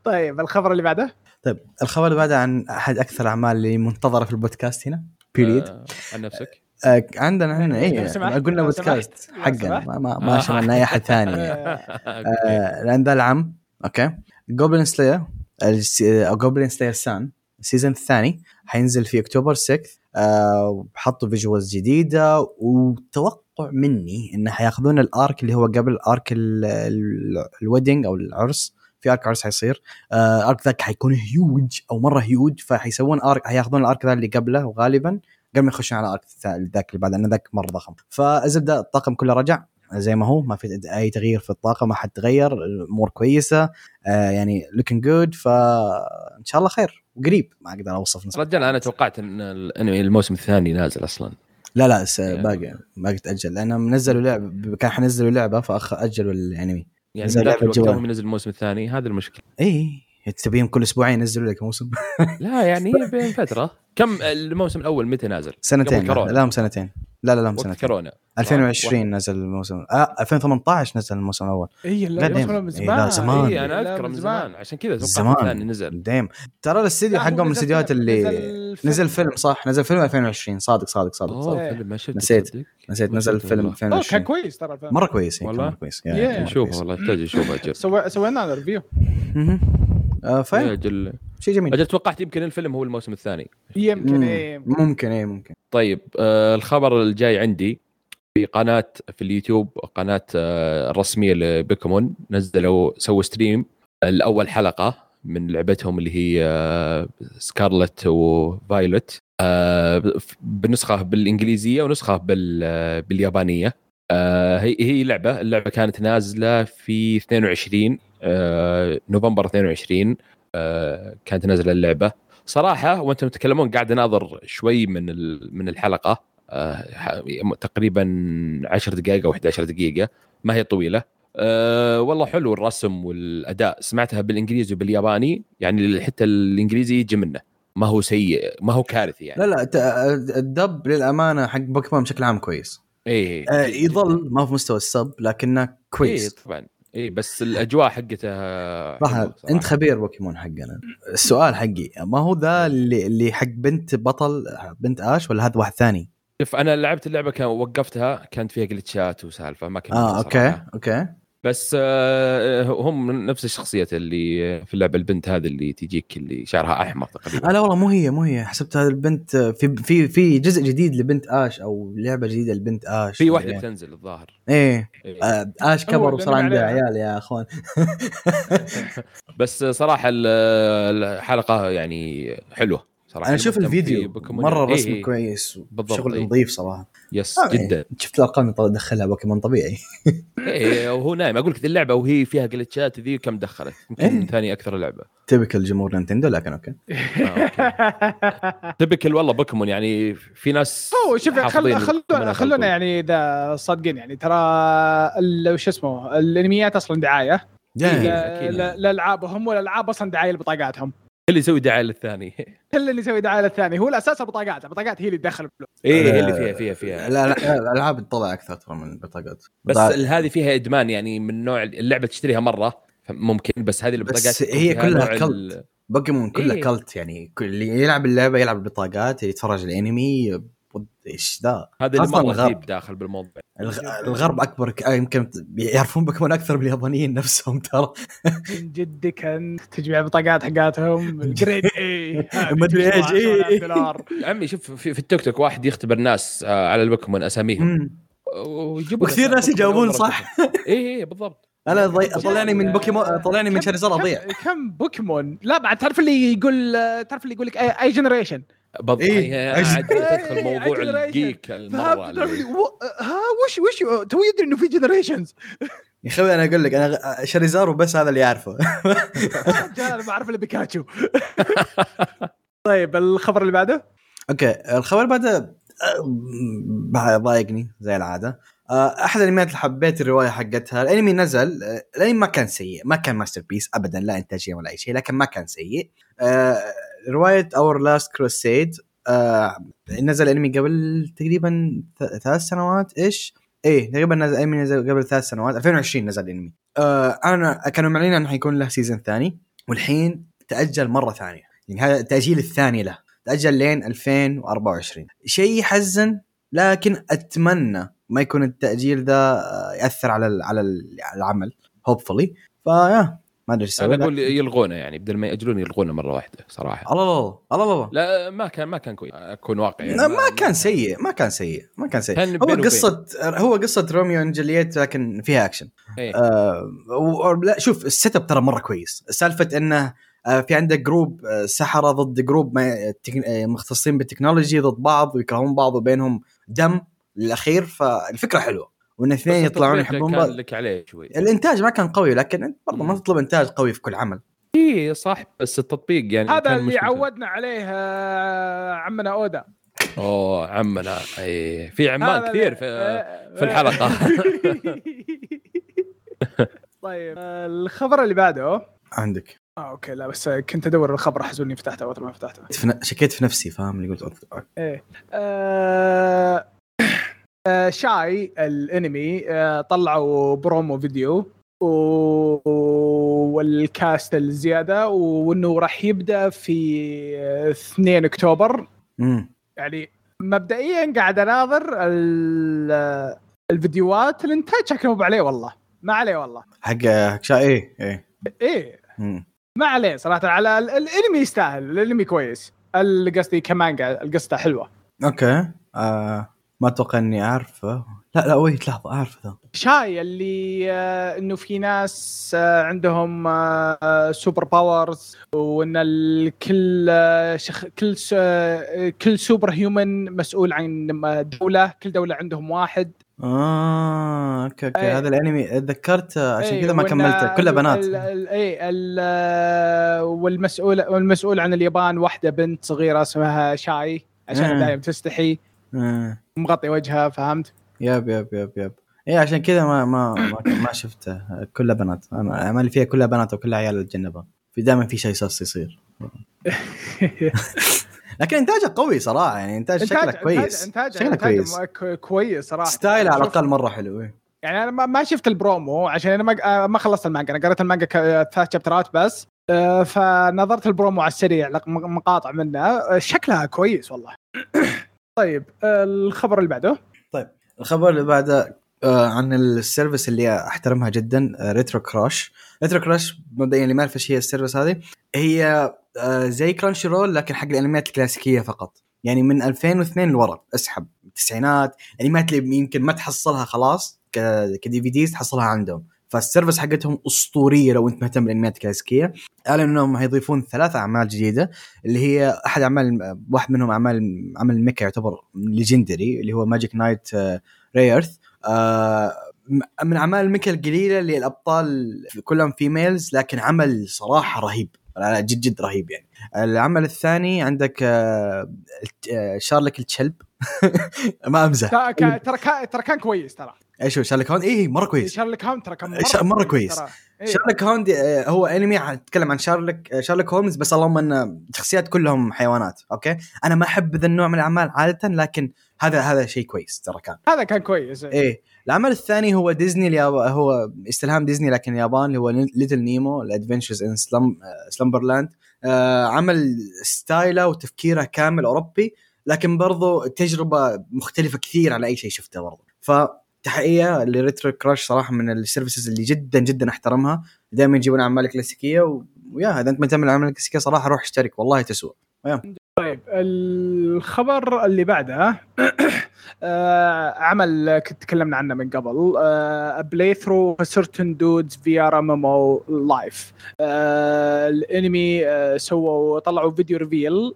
[SPEAKER 1] طيب الخبر اللي بعده؟
[SPEAKER 2] طيب الخبر اللي بعده عن أحد أكثر الاعمال اللي منتظرة في البودكاست هنا period.
[SPEAKER 3] آه، عن نفسك؟
[SPEAKER 2] آه عندنا هنا
[SPEAKER 1] إيه سمحت،
[SPEAKER 2] قلنا بودكاست حقنا. ما, ما, ما شملنا أي احد ثاني. آه، لأن ذا العام okay. Goblin Slayer أو Goblin Slayer سان ال season الثاني حينزل في اكتوبر 6 آه حطوا visuals جديدة وتوقع مني انه حياخذون ال arc اللي هو قبل arc ال wedding أو العرس. في arc عرس حيصير. آه arc ذاك حيكون huge أو مرة huge فحيسوون arc حياخذون ال arc ذا اللي قبله وغالبا قبل ما يخشون على arc ذاك اللي بعد لأن ذاك مرة ضخم. فالزبده الطاقم كله رجع زي ما هو ما في أي تغيير في الطاقم ما حد تغير الأمور كويسة آه يعني looking good فإن شاء الله خير وقريب. ما أقدر أوصف نص
[SPEAKER 3] رجال أنا توقعت إن الانمي الموسم الثاني نازل أصلا.
[SPEAKER 2] لا لا
[SPEAKER 3] yeah.
[SPEAKER 2] باقي باقي تأجل. لانهم نزلوا لعب كان حنزلوا لعبة فاجلوا الأنمي.
[SPEAKER 3] يعني من ذاك الوقت ينزل الموسم الثاني هذا المشكلة.
[SPEAKER 2] إي. تبيهم كل أسبوعين ينزلوا لك موسم
[SPEAKER 3] لا يعني هي بين فترة كم الموسم الأول متى نازل؟
[SPEAKER 2] سنتين. لا هم سنتين لا لا لا هم
[SPEAKER 3] وقت
[SPEAKER 2] سنتين
[SPEAKER 3] كورونا
[SPEAKER 2] 2020 نزل الموسم آه 2018 نزل الموسم الأول
[SPEAKER 1] اي لا من
[SPEAKER 2] إيه،
[SPEAKER 1] زمان
[SPEAKER 2] لا، زمان.
[SPEAKER 3] اي أنا
[SPEAKER 1] لا،
[SPEAKER 3] أذكر من زمان عشان كذا
[SPEAKER 2] زمان.
[SPEAKER 3] نزل
[SPEAKER 2] دايم ترى الاستديو حقهم من الاستديوهات اللي
[SPEAKER 1] نزل فيلم.
[SPEAKER 2] نزل فيلم صح نزل فيلم 2020 صادق صادق صادق, صادق.
[SPEAKER 3] أوه
[SPEAKER 1] إيه.
[SPEAKER 3] فيلم ما شفته
[SPEAKER 2] نسيت. نسيت نزل فيلم
[SPEAKER 3] والله.
[SPEAKER 1] أوه
[SPEAKER 2] 2020
[SPEAKER 1] كان كويس ترى
[SPEAKER 2] مرة كويس إيه،
[SPEAKER 3] والله؟
[SPEAKER 2] مرة كويس.
[SPEAKER 3] نشوفه والله يحتاج
[SPEAKER 1] سوي سوينا له
[SPEAKER 2] review. آه فاهم؟
[SPEAKER 3] أجل
[SPEAKER 2] شيء جميل.
[SPEAKER 3] أجل توقعت يمكن الفيلم هو الموسم الثاني.
[SPEAKER 1] يمكن
[SPEAKER 2] مم.
[SPEAKER 1] إيه
[SPEAKER 2] ممكن إيه ممكن.
[SPEAKER 3] طيب آه الخبر الجاي عندي في قناة في اليوتيوب قناة آه الرسمية لبوكيمون نزلوا سووا stream. الأول حلقة من لعبتهم اللي هي آه Scarlet و Violet. آه بنسخة بالإنجليزية ونسخة بال آه، باليابانية. آه هي هي لعبة اللعبة كانت نازلة في 22 آه نوفمبر 22 آه كانت نازله اللعبة. صراحة وأنتم تتكلمون قاعد أناظر شوي من من الحلقة آه تقريبا 10 دقائق أو 11 دقيقة ما هي طويلة. أه والله حلو الرسم والأداء. سمعتها بالإنجليزي وبالياباني يعني حتى الإنجليزي يجي منه. ما هو سيء ما هو كارثي يعني.
[SPEAKER 2] لا لا ال dub للأمانة حق بوكيمون بشكل عام كويس.
[SPEAKER 3] إيه
[SPEAKER 2] آه يظل ما في مستوى ال sub لكنه
[SPEAKER 3] إيه
[SPEAKER 2] كويس
[SPEAKER 3] طبعا. إيه بس الأجواء صراحة.
[SPEAKER 2] أنت خبير بوكيمون حقنا السؤال حقي ما هو ذا اللي اللي حق بنت بطل بنت آش ولا هذا واحد ثاني؟
[SPEAKER 3] شوف أنا لعبت اللعبة كان وقفتها كانت فيها جلتشات وسالفة ما كنت
[SPEAKER 2] آه okay okay
[SPEAKER 3] بس آه، هم نفس الشخصيات اللي في اللعبة البنت هذه اللي تجيك اللي شعرها أحمر تقريبا
[SPEAKER 2] آه لا والله مو هي مو هي حسبت هذه البنت في في في جزء جديد لبنت آش أو لعبة جديدة لبنت آش
[SPEAKER 3] في واحدة
[SPEAKER 2] إيه.
[SPEAKER 3] بتنزل الظاهر
[SPEAKER 2] إيه
[SPEAKER 3] إيه.
[SPEAKER 2] آه
[SPEAKER 1] آش
[SPEAKER 2] كبر وصار عنده
[SPEAKER 1] عليها.
[SPEAKER 2] عيال يا أخوان
[SPEAKER 3] بس صراحة ال- الحلقة يعني
[SPEAKER 2] حلوة صراحة
[SPEAKER 3] أنا أشوف
[SPEAKER 2] الفيديو. مرة
[SPEAKER 3] إيه،
[SPEAKER 2] الرسم
[SPEAKER 3] إيه.
[SPEAKER 2] كويس
[SPEAKER 3] بالضبط،
[SPEAKER 2] شغل
[SPEAKER 3] إيه.
[SPEAKER 2] نظيف صراحة
[SPEAKER 3] يس
[SPEAKER 2] آه،
[SPEAKER 3] جدا
[SPEAKER 2] شفت الارقام اللي دخلها بوكيمون طبيعي
[SPEAKER 3] إيه وهو نايم أقول لك ذي اللعبه وهي فيها glitchات ذي كم دخلت يمكن
[SPEAKER 2] إيه.
[SPEAKER 3] ثاني أكثر لعبه
[SPEAKER 2] تبكل جمهور نينتندو لكن أوكي
[SPEAKER 3] تبكل والله بوكيمون يعني في ناس
[SPEAKER 1] هو شوف خل... خلونا خلونا
[SPEAKER 3] خلقوا.
[SPEAKER 1] يعني اذا صادقين يعني ترى وش اسمه الانميات أصلا دعايه
[SPEAKER 3] إيه.
[SPEAKER 1] ل-
[SPEAKER 3] أكيد.
[SPEAKER 1] ل- لالعابهم والالعاب أصلا دعايه لبطاقاتهم
[SPEAKER 3] اللي يسوي دعاية للثاني.
[SPEAKER 1] كل اللي يسوي دعاية للثاني. هو الأساس البطاقات البطاقات هي اللي تدخل فلوس
[SPEAKER 3] إيه هي اللي
[SPEAKER 2] آه،
[SPEAKER 3] فيها فيها فيها.
[SPEAKER 2] لا لا لا، الألعاب تطلع أكثر ترى من البطاقات
[SPEAKER 3] بس
[SPEAKER 2] بطاقات-
[SPEAKER 3] هذه فيها إدمان يعني من نوع اللعبة تشتريها مرة ممكن بس هذه البطاقات
[SPEAKER 2] بس هي كلها
[SPEAKER 3] cult.
[SPEAKER 2] بوكيمون كلها
[SPEAKER 3] إيه.
[SPEAKER 2] cult يعني كل اللي يلعب اللعبة يلعب البطاقات اللي يتفرج الأنمي إيش ذا
[SPEAKER 3] هذا اللي مرة
[SPEAKER 2] الغرب.
[SPEAKER 3] داخل بالموضوع
[SPEAKER 2] الغ- الغرب أكبر ك- آه، يمكن يعرفون بوكيمون أكثر من اليابانيين نفسهم ترى
[SPEAKER 1] من جدك انت تجمع البطاقات حقاتهم ال grade اي
[SPEAKER 2] مدري إيه.
[SPEAKER 1] دولار
[SPEAKER 3] يا عمي شوف في, في التيك توك واحد يختبر ناس آه، على البوكيمون
[SPEAKER 2] أساميهم.
[SPEAKER 3] ويجيبوا
[SPEAKER 2] وكثير ناس يجاوبون صح.
[SPEAKER 3] يشوفهم. إيه إيه بالضبط
[SPEAKER 2] أنا ضي... طلعني من بوكيمون طلعني من
[SPEAKER 1] كم-
[SPEAKER 2] اضيع
[SPEAKER 1] كم بوكيمون لا بعد تعرف اللي يقول تعرف اللي يقول لك اي, أي generation
[SPEAKER 3] بالضبط
[SPEAKER 2] إيه.
[SPEAKER 3] إيه. عاد تدخل موضوع
[SPEAKER 1] ال
[SPEAKER 3] geek
[SPEAKER 1] المرة ها وش وش تو يدري إنه في generations
[SPEAKER 2] يا أخوي أنا أقول لك أنا شاريزارد بس هذا اللي يعرفه.
[SPEAKER 1] أنا ما أعرف إلا بيكاتشو. طيب الخبر اللي بعده؟
[SPEAKER 2] أوكي الخبر اللي بعده آه، ضايقني زي العادة. آه، أحد الأنميات اللي حبيت الرواية حقتها الأنمي نزل آه، الأنمي ما كان سيء ما كان masterpiece ابدا لا انتاجيا ولا أي شيء لكن ما كان سيء. رواية Our Last Crusade نزل الانمي قبل تقريبا ثلاث سنوات إيش؟ إيه تقريبا نزل الانمي نزل قبل ثلاث سنوات 2020 نزل الانمي آه أنا كانوا معلنين إنه حيكون له season ثاني والحين تأجل مرة ثانية. يعني هذا التأجيل الثاني له. تأجل لين 2024 شيء يحزن لكن أتمنى ما يكون التأجيل ذا آه، يأثر على على العمل hopefully فيا ما أدري
[SPEAKER 3] إيش
[SPEAKER 2] أنا
[SPEAKER 3] أقول يلغونه يعني بدل ما يأجلون يلغونه مرة واحدة صراحة.
[SPEAKER 2] الله الله الله
[SPEAKER 3] لا ما كان ما كان كويس. أكون واقعي يعني.
[SPEAKER 2] ما كان سيء ما كان سيء ما كان سيء. هو
[SPEAKER 3] بينه وبين.
[SPEAKER 2] هو قصة روميو and جولييت لكن فيها أكشن.
[SPEAKER 3] إيه.
[SPEAKER 2] آه و- لا شوف ال setup ترى مرة كويس. سالفة إنه آه في عندك group آه، سحرة ضد group آه، مختصين بالتكنولوجي ضد بعض ويكرهون بعض وبينهم دم للأخير فالفكرة حلوة.
[SPEAKER 3] وإن
[SPEAKER 2] اثنين يطلعون يحبون
[SPEAKER 3] كان
[SPEAKER 2] بعض.
[SPEAKER 3] لك عليه شوي.
[SPEAKER 2] الإنتاج ما كان قوي لكن أنت برضه ما. تطلب إنتاج قوي في كل عمل.
[SPEAKER 3] إي صح بس التطبيق يعني
[SPEAKER 1] هذا
[SPEAKER 3] كان
[SPEAKER 1] اللي. عودنا عليه آه، عمنا أودا.
[SPEAKER 3] أوه عمنا. إي في عمان كثير في
[SPEAKER 1] آه،
[SPEAKER 3] في الحلقة.
[SPEAKER 1] طيب آه، الخبر اللي بعده.
[SPEAKER 2] عندك.
[SPEAKER 1] آه أوكي لا بس كنت أدور الخبر حزوني فتحته وقت ما فتحته.
[SPEAKER 2] شكيت في نفسي فاهم اللي قلت.
[SPEAKER 1] إيه. آه آه شاي الانمي آه طلعوا promo video و- وال cast الزيادة وإنه راح يبدأ في آه، 2 أكتوبر.
[SPEAKER 2] مم.
[SPEAKER 1] يعني مبدئيا قاعد أناظر ال- الفيديوهات الانتاج شكله عليه والله. ما عليه والله.
[SPEAKER 2] حق حق شا إيه إيه.
[SPEAKER 1] إيه.
[SPEAKER 2] مم.
[SPEAKER 1] ما عليه صراحة. على ال- الانمي يستاهل. الانمي كويس. قصدي كمانجا القصة حلوة.
[SPEAKER 2] أوكي. آه. ما أتوقع إني أعرفه. لا لا wait لحظة اعرف ذا.
[SPEAKER 1] شاي اللي آه، إنه في ناس آه، عندهم آه، super powers وإن الكل آه، شخ... كل س... آه، كل superhuman مسؤول عن دولة. كل دولة عندهم واحد.
[SPEAKER 2] آه أوكي أوكي.
[SPEAKER 1] أي.
[SPEAKER 2] هذا الأنمي تذكرت عشان
[SPEAKER 1] إيه،
[SPEAKER 2] كذا ما كملته. كله
[SPEAKER 1] ال-
[SPEAKER 2] بنات.
[SPEAKER 1] اي ال- آه، والمسؤول والمسؤول عن اليابان واحدة بنت صغيرة اسمها شاي عشان
[SPEAKER 2] مم.
[SPEAKER 1] دائما تستحي.
[SPEAKER 2] آه.
[SPEAKER 1] مغطي وجهها فهمت؟
[SPEAKER 2] yep yep yep yep. إيه عشان كذا ما ما ما, ما شفته. كله بنات. أنا الاعمال اللي فيها كلها بنات وكلها عيال اتجنبها في دائما في شيء صص يصير. لكن إنتاجه قوي صراحة يعني إنتاج شكله كويس.
[SPEAKER 1] انتاج
[SPEAKER 2] شكله
[SPEAKER 1] انتاج
[SPEAKER 2] كويس.
[SPEAKER 1] كويس صراحة.
[SPEAKER 2] style على الأقل مرة حلو إيه.
[SPEAKER 1] يعني أنا ما- شفت البرومو عشان أنا ما آه، ما خلصت المانجا. أنا قريت المانجا ك- ثلاث chapterات بس. آه، فنظرت البرومو على السريع مقاطع منه. آه، شكلها كويس والله. طيب الخبر اللي بعده؟
[SPEAKER 2] الخبر اللي بعده آه، عن ال service اللي احترمها جدا آه، ريترو كراش. ريترو كراش مبدئيا اللي ما يعرف إيش هي ال service هذه هي آه، زي كرانشي رول لكن حق الانميات الكلاسيكية فقط. يعني من 2002 لورا أسحب. التسعينات الانميات اللي يمكن ما تحصلها خلاص كدي DVDs تحصلها عندهم. فال service حقتهم أسطورية لو أنت مهتم بالانميات الكلاسيكيه اعلنوا إنهم حيضيفون ثلاث أعمال جديدة اللي هي أحد أعمال واحد منهم أعمال عمل mecha يعتبر legendary اللي هو Magic Knight ري ايرث من أعمال ميكا القليلة اللي الأبطال كلهم females لكن عمل صراحة رهيب. جد جد رهيب يعني. العمل الثاني عندك آه آه، شارلوك الكلب. ما أمزح.
[SPEAKER 1] ترى ترى كان كويس ترى.
[SPEAKER 2] إيش هو شارلوك هاوند إيه مرة كويس.
[SPEAKER 1] شارلوك هوم ترى كان
[SPEAKER 2] ش- مرة كويس.
[SPEAKER 1] إيه.
[SPEAKER 2] شارلوك هاوند آه، هو أنمي يتكلم عن شارلوك آه، شارلوك هولمز بس اللهم إن شخصيات كلهم حيوانات okay؟ أنا ما أحب ذا النوع من الأعمال عادة لكن هذا هذا شيء كويس ترى كان.
[SPEAKER 1] هذا كان كويس
[SPEAKER 2] إيه. العمل الثاني هو ديزني الياب... هو استلهام ديزني لكن اليابان اللي هو ليتل نيمو ال adventures in سلم سلمبرلاند. آه عمل style ه وتفكيره كامل أوروبي لكن برضو تجربة مختلفة كثير على أي شيء شفته برضو. فتحيه ل ريترو كراش صراحة من ال services اللي جدا جدا أحترمها. دائما يجيبون أعمال كلاسيكية. ويا إذا أنت مهتم بالاعمال الكلاسيكيه صراحة روح اشترك والله تسوى.
[SPEAKER 1] طيب الخبر اللي بعده آه، عمل كنت تكلمنا عنه من قبل بلاي ثرو سيرتن دودز في ار ام ام أو لايف الانمي آه، سووا طلعوا فيديو reveal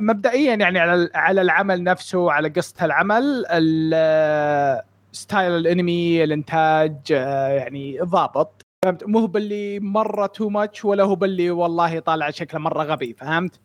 [SPEAKER 1] مبدئيا يعني على على العمل نفسه على قصة العمل ال- style الانمي الانتاج آه، يعني ضابط. فهمت؟ مو هو باللي مرة too much ولا هو باللي والله طالع شكله مرة غبي فهمت؟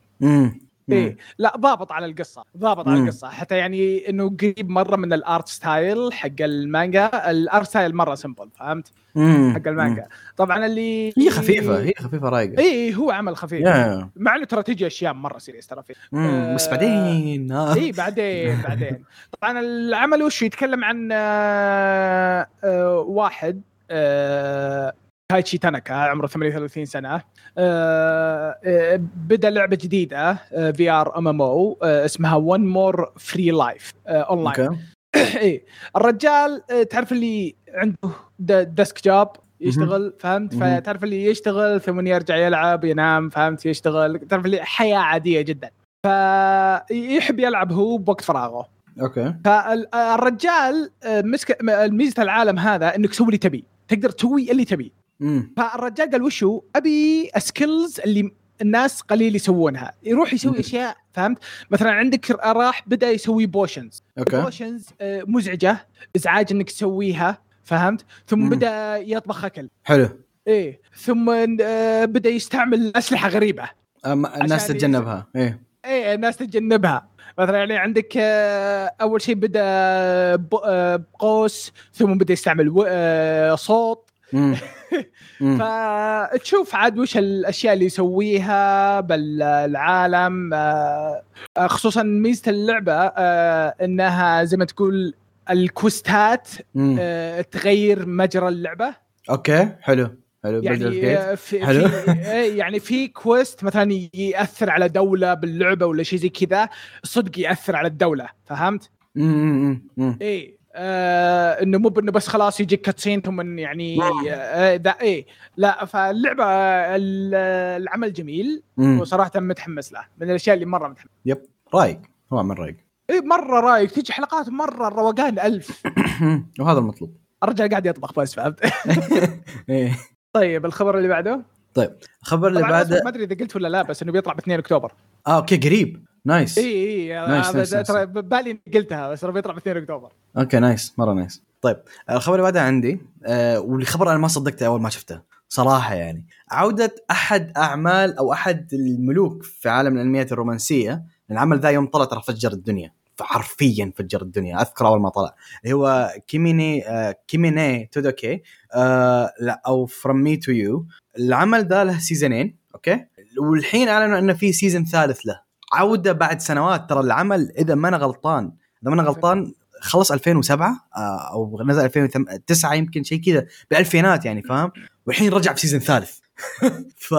[SPEAKER 1] إيه. لا ضابط على القصة ضابط على
[SPEAKER 2] مم.
[SPEAKER 1] القصة. حتى يعني إنه قريب مرة من ال art style حق المانجا ال art style مرة simple فهمت؟
[SPEAKER 2] امم
[SPEAKER 1] حق المانجا. طبعا اللي
[SPEAKER 2] هي خفيفة هي خفيفة رايقة.
[SPEAKER 1] اي هو عمل خفيف.
[SPEAKER 2] yeah.
[SPEAKER 1] مع إنه ترى تجي أشياء مرة serious ترى فيه
[SPEAKER 2] مم، بس بعدين آه.
[SPEAKER 1] اي بعدين بعدين. طبعا العمل وش؟ يتكلم عن آه، آه، واحد آه، تايتشي تاناكا عمره 38 سنة. آه، آه، بدأ لعبة جديدة في ار ام ام أو اسمها One More Free Life
[SPEAKER 2] Online
[SPEAKER 1] اي الرجال آه، تعرف اللي عنده desk job يشتغل فهمت. فتعرف اللي يشتغل ثم يرجع يلعب ينام فهمت؟ يشتغل. تعرف اللي حياة عادية جدا. فيحب يلعب هو بوقت فراغه.
[SPEAKER 2] okay.
[SPEAKER 1] فالرجال آه، مسك ميزة العالم هذا إنك تسوي اللي تبي. تقدر تسوي اللي تبي. فالرجال قال وشو؟ أبي skills اللي الناس قليل يسوونها. يروح يسوي. أشياء فهمت؟ مثلا عندك راح بدأ يسوي potions
[SPEAKER 2] okay.
[SPEAKER 1] potions آه، مزعجة إزعاج إنك تسويها فهمت؟ ثم
[SPEAKER 2] مم.
[SPEAKER 1] بدأ يطبخ أكل.
[SPEAKER 2] حلو.
[SPEAKER 1] إيه. ثم آه، بدأ يستعمل أسلحة غريبة.
[SPEAKER 2] أم الناس تتجنبها. إيه.
[SPEAKER 1] إيه الناس تتجنبها. مثلا يعني عندك آه، أول شيء بدأ بقوس ثم بدأ يستعمل صوت. فتشوف عاد وش الأشياء اللي يسويها بالعالم آه، خصوصا ميزة اللعبة آه، إنها زي ما تقول الكوستات. آه، تغير مجرى اللعبة
[SPEAKER 2] okay حلو حلو
[SPEAKER 1] يعني في,
[SPEAKER 2] حلو.
[SPEAKER 1] في إيه، يعني في quest مثلا يأثر على دولة باللعبة ولا شيء زي كذا صدق يأثر على الدولة فهمت؟
[SPEAKER 2] مم، مم، مم.
[SPEAKER 1] إيه آه إنه مو انه بس خلاص يجيك cutscene ثم يعني آه ده إيه لا فاللعبة ال- العمل جميل
[SPEAKER 2] مم.
[SPEAKER 1] وصراحة متحمس له من الأشياء اللي مرة متحمس.
[SPEAKER 2] yep رايق. هو من رايق.
[SPEAKER 1] إيه مرة رايق. تجي حلقات مرة الروقان ألف.
[SPEAKER 2] وهذا المطلوب.
[SPEAKER 1] الرجال قاعد يطبخ بس فهمت؟
[SPEAKER 2] إيه.
[SPEAKER 1] طيب الخبر اللي بعده؟
[SPEAKER 2] الخبر اللي بعده
[SPEAKER 1] ما أدري إذا قلت ولا لا بس إنه بيطلع ب 2 أكتوبر.
[SPEAKER 2] آه okay قريب. nice.
[SPEAKER 1] إي
[SPEAKER 2] إي nice،.
[SPEAKER 1] ترى ببالي قلتها بس ترى بيطلع ب 2 أكتوبر.
[SPEAKER 2] okay nice مرة nice. طيب الخبر اللي بعده عندي آه والخبر أنا ما صدقته أول ما شفته صراحة يعني. عودة أحد أعمال أو أحد الملوك في عالم الأنميات الرومانسية العمل ذا يوم طلع ترى فجر الدنيا. حرفيا فجر الدنيا اذكر أول ما طلع. اللي هو kimi ni آه kimi ni todoke آه لا أو From Me to You العمل ذا له season ين okay؟ والحين أعلنوا إنه في season ثالث له. عودة بعد سنوات ترى العمل إذا ما أنا غلطان إذا ما أنا غلطان خلص 2007 آه، أو نزل 2009 يمكن شيء كذا بالالفينات يعني فاهم؟ والحين رجع في season ثالث. ف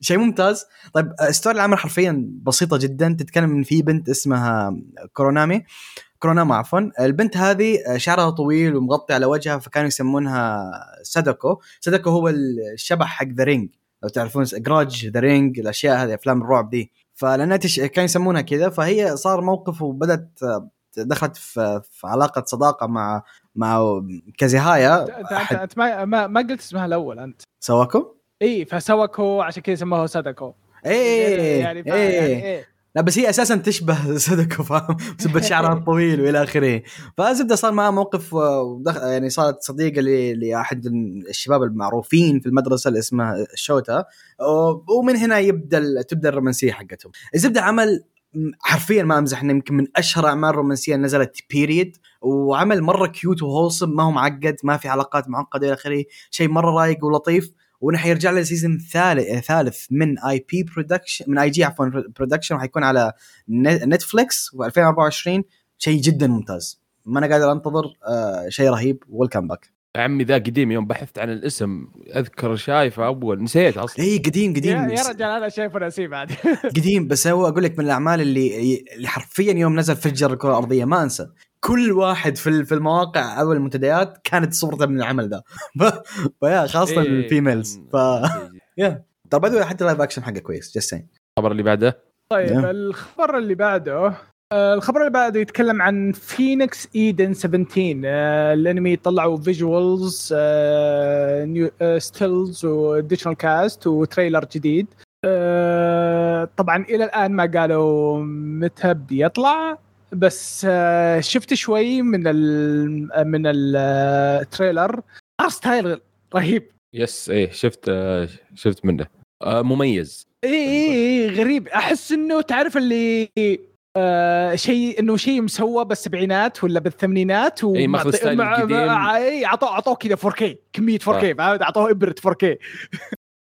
[SPEAKER 2] شيء ممتاز. طيب آه، story العمل حرفيا بسيطة جدا. تتكلم إن في بنت اسمها كورونامي كوروناما عفوا. البنت هذه آه، شعرها طويل ومغطي على وجهها فكانوا يسمونها سادوكو. سادوكو هو الشبح حق The Ring لو تعرفون جراج The Ring الأشياء هذه أفلام الرعب دي. فلانها تش... كانوا يسمونها كذا فهي صار موقف وبدت آه، دخلت في, في علاقة صداقة مع مع كازيهايا
[SPEAKER 1] أنت
[SPEAKER 2] أحد.
[SPEAKER 1] أنت ما, ما, ما قلت اسمها الأول أنت.
[SPEAKER 2] سواكو؟
[SPEAKER 1] اي فسوكو عشان كذا سموه سادكو.
[SPEAKER 2] إيه
[SPEAKER 1] يعني
[SPEAKER 2] إيه.
[SPEAKER 1] يعني إيه.
[SPEAKER 2] لا بس هي أساسا تشبه سودوكو فاهم بسبب شعرها الطويل وإلى آخره فزبده صار معها موقف آه،. يعني صارت صديقة. لأحد الشباب المعروفين في المدرسة اللي اسمها شوتا ومن هنا يبدأ تبدأ الرومانسية حقتهم الزبده عمل حرفيا ما أمزح إنه يمكن من أشهر أعمال الرومانسية اللي نزلت بيريد وعمل مرة cute و wholesome ما هو معقد ما في علاقات معقدة إلى آخره شيء مرة رايق ولطيف ونحن حيرجع له season ثالث ثالث من IP Production من IG عفوا Production وحيكون على ن- نتفليكس و2024 شيء جدا ممتاز. ما أنا قادر أنتظر آه شيء رهيب. welcome back
[SPEAKER 3] عمي ذا قديم يوم بحثت عن الاسم أذكر شايفه أول. نسيت أصلا.
[SPEAKER 2] اي قديم قديم.
[SPEAKER 1] يا, يا رجال أنا شايفه نسيه بعد.
[SPEAKER 2] قديم بس هو أقول لك من الأعمال اللي اللي حرفيا يوم نزل فجر الكرة الأرضية ما أنسى. كل واحد في ال- في المواقع أو المنتديات كانت صورته من العمل ذا فيا خاصة
[SPEAKER 3] إيه،
[SPEAKER 2] ال
[SPEAKER 3] females
[SPEAKER 2] ف
[SPEAKER 3] إيه.
[SPEAKER 2] ترى بعد حتى ال live action حقه كويس just saying
[SPEAKER 3] الخبر اللي بعده؟
[SPEAKER 1] طيب
[SPEAKER 2] نعم.
[SPEAKER 1] الخبر اللي بعده آه، الخبر اللي بعده يتكلم عن فينيكس ايدن 17 آه، الانمي طلعوا visuals stills و additional cast و trailer جديد. آه، طبعا إلى الآن ما قالوا متى بيطلع. بس آه، شفت شوي من ال من ال trailer art style رهيب.
[SPEAKER 3] yes إيه شفت آه، شفت منه. آه، مميز.
[SPEAKER 1] اي اي اي غريب. أحس إنه تعرف اللي آه شيء إنه شيء مسوى بالسبعينات ولا بالثمانينات
[SPEAKER 3] إي، ماخذ style القديم.
[SPEAKER 1] اي اعطوه اعطوه كذا 4K كمية 4K
[SPEAKER 3] صح.
[SPEAKER 1] فهمت؟ اعطوه إبرة 4K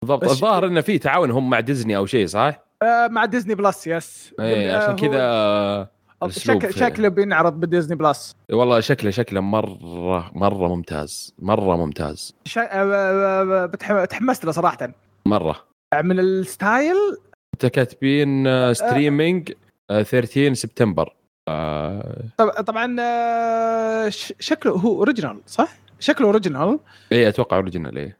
[SPEAKER 3] بالضبط. الظاهر إنه في تعاون هم مع ديزني أو شيء صح؟
[SPEAKER 1] آه مع ديزني بلس yes
[SPEAKER 3] إيه
[SPEAKER 1] آه،
[SPEAKER 3] عشان كذا آه،
[SPEAKER 1] شك... شكله بينعرض بديزني بلس
[SPEAKER 3] والله شكله شكله مره مرة ممتاز. مرة ممتاز.
[SPEAKER 1] ش... آه، آه، بتح... تحمست له صراحة.
[SPEAKER 3] مرة.
[SPEAKER 1] من ال style؟
[SPEAKER 3] انت كاتبين streaming آه، 13 سبتمبر. آه،
[SPEAKER 1] طب... طبعا. شكله هو original صح؟ شكله
[SPEAKER 3] original إيه أتوقع original
[SPEAKER 1] إيه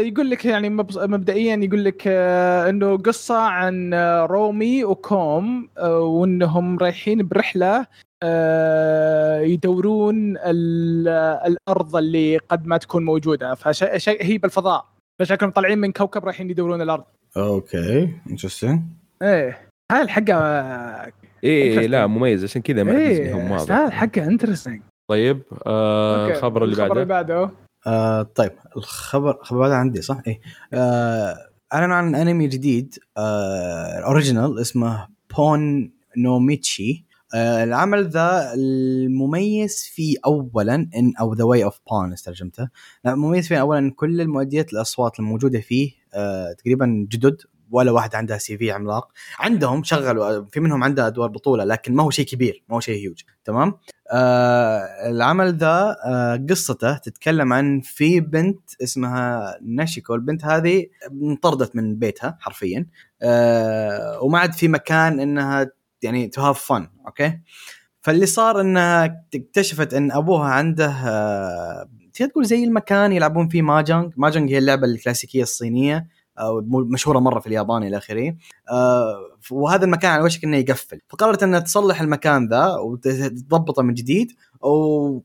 [SPEAKER 1] يقول لك يعني مبدئيا يقول لك آه، إنه قصة عن آه، رومي وكوم آه، وإنهم رايحين برحلة آه، يدورون ال- الأرض اللي قد ما تكون موجودة. فهي بالفضاء فشكلهم طالعين من كوكب رايحين يدورون الأرض.
[SPEAKER 2] okay interesting
[SPEAKER 1] إيه هاي الحقة آه،
[SPEAKER 3] إيه
[SPEAKER 1] Interesting.
[SPEAKER 3] لا مميز عشان كذا مع ديزني هم
[SPEAKER 1] إيه
[SPEAKER 3] واضح.
[SPEAKER 1] هاي الحقة interesting
[SPEAKER 3] طيب آه الخبر اللي
[SPEAKER 1] الخبر
[SPEAKER 3] بعده؟
[SPEAKER 1] اللي بعده.
[SPEAKER 2] آه طيب الخبر الخبر هذا عندي صح؟ إيه. آه عن أنمي جديد آه اسمه بون نوميتشي آه العمل ذا المميز فيه اولا ان أو the way of بون ترجمته لا مميز فيه اولا إن كل المؤديات الأصوات الموجودة فيه آه تقريبا جدد ولا واحد عندها CV عملاق. عندهم شغلوا في منهم عندها أدوار بطولة لكن ما هو شيء كبير ما هو شيء هيوج تمام؟ آه العمل ذا آه قصته تتكلم عن في بنت اسمها ناشيكو. البنت هذه انطردت من بيتها حرفيا آه وما عاد في مكان إنها يعني to have fun okay؟ فاللي صار إنها اكتشفت إن أبوها عنده آه تقدر تقول زي المكان يلعبون فيه ماجانج. ماجانج هي اللعبة الكلاسيكية الصينية. مشهورة مرة في اليابان إلى آخره. آه وهذا المكان على وشك إنه يقفل. فقررت إنها تصلح المكان ذا وتضبطه من جديد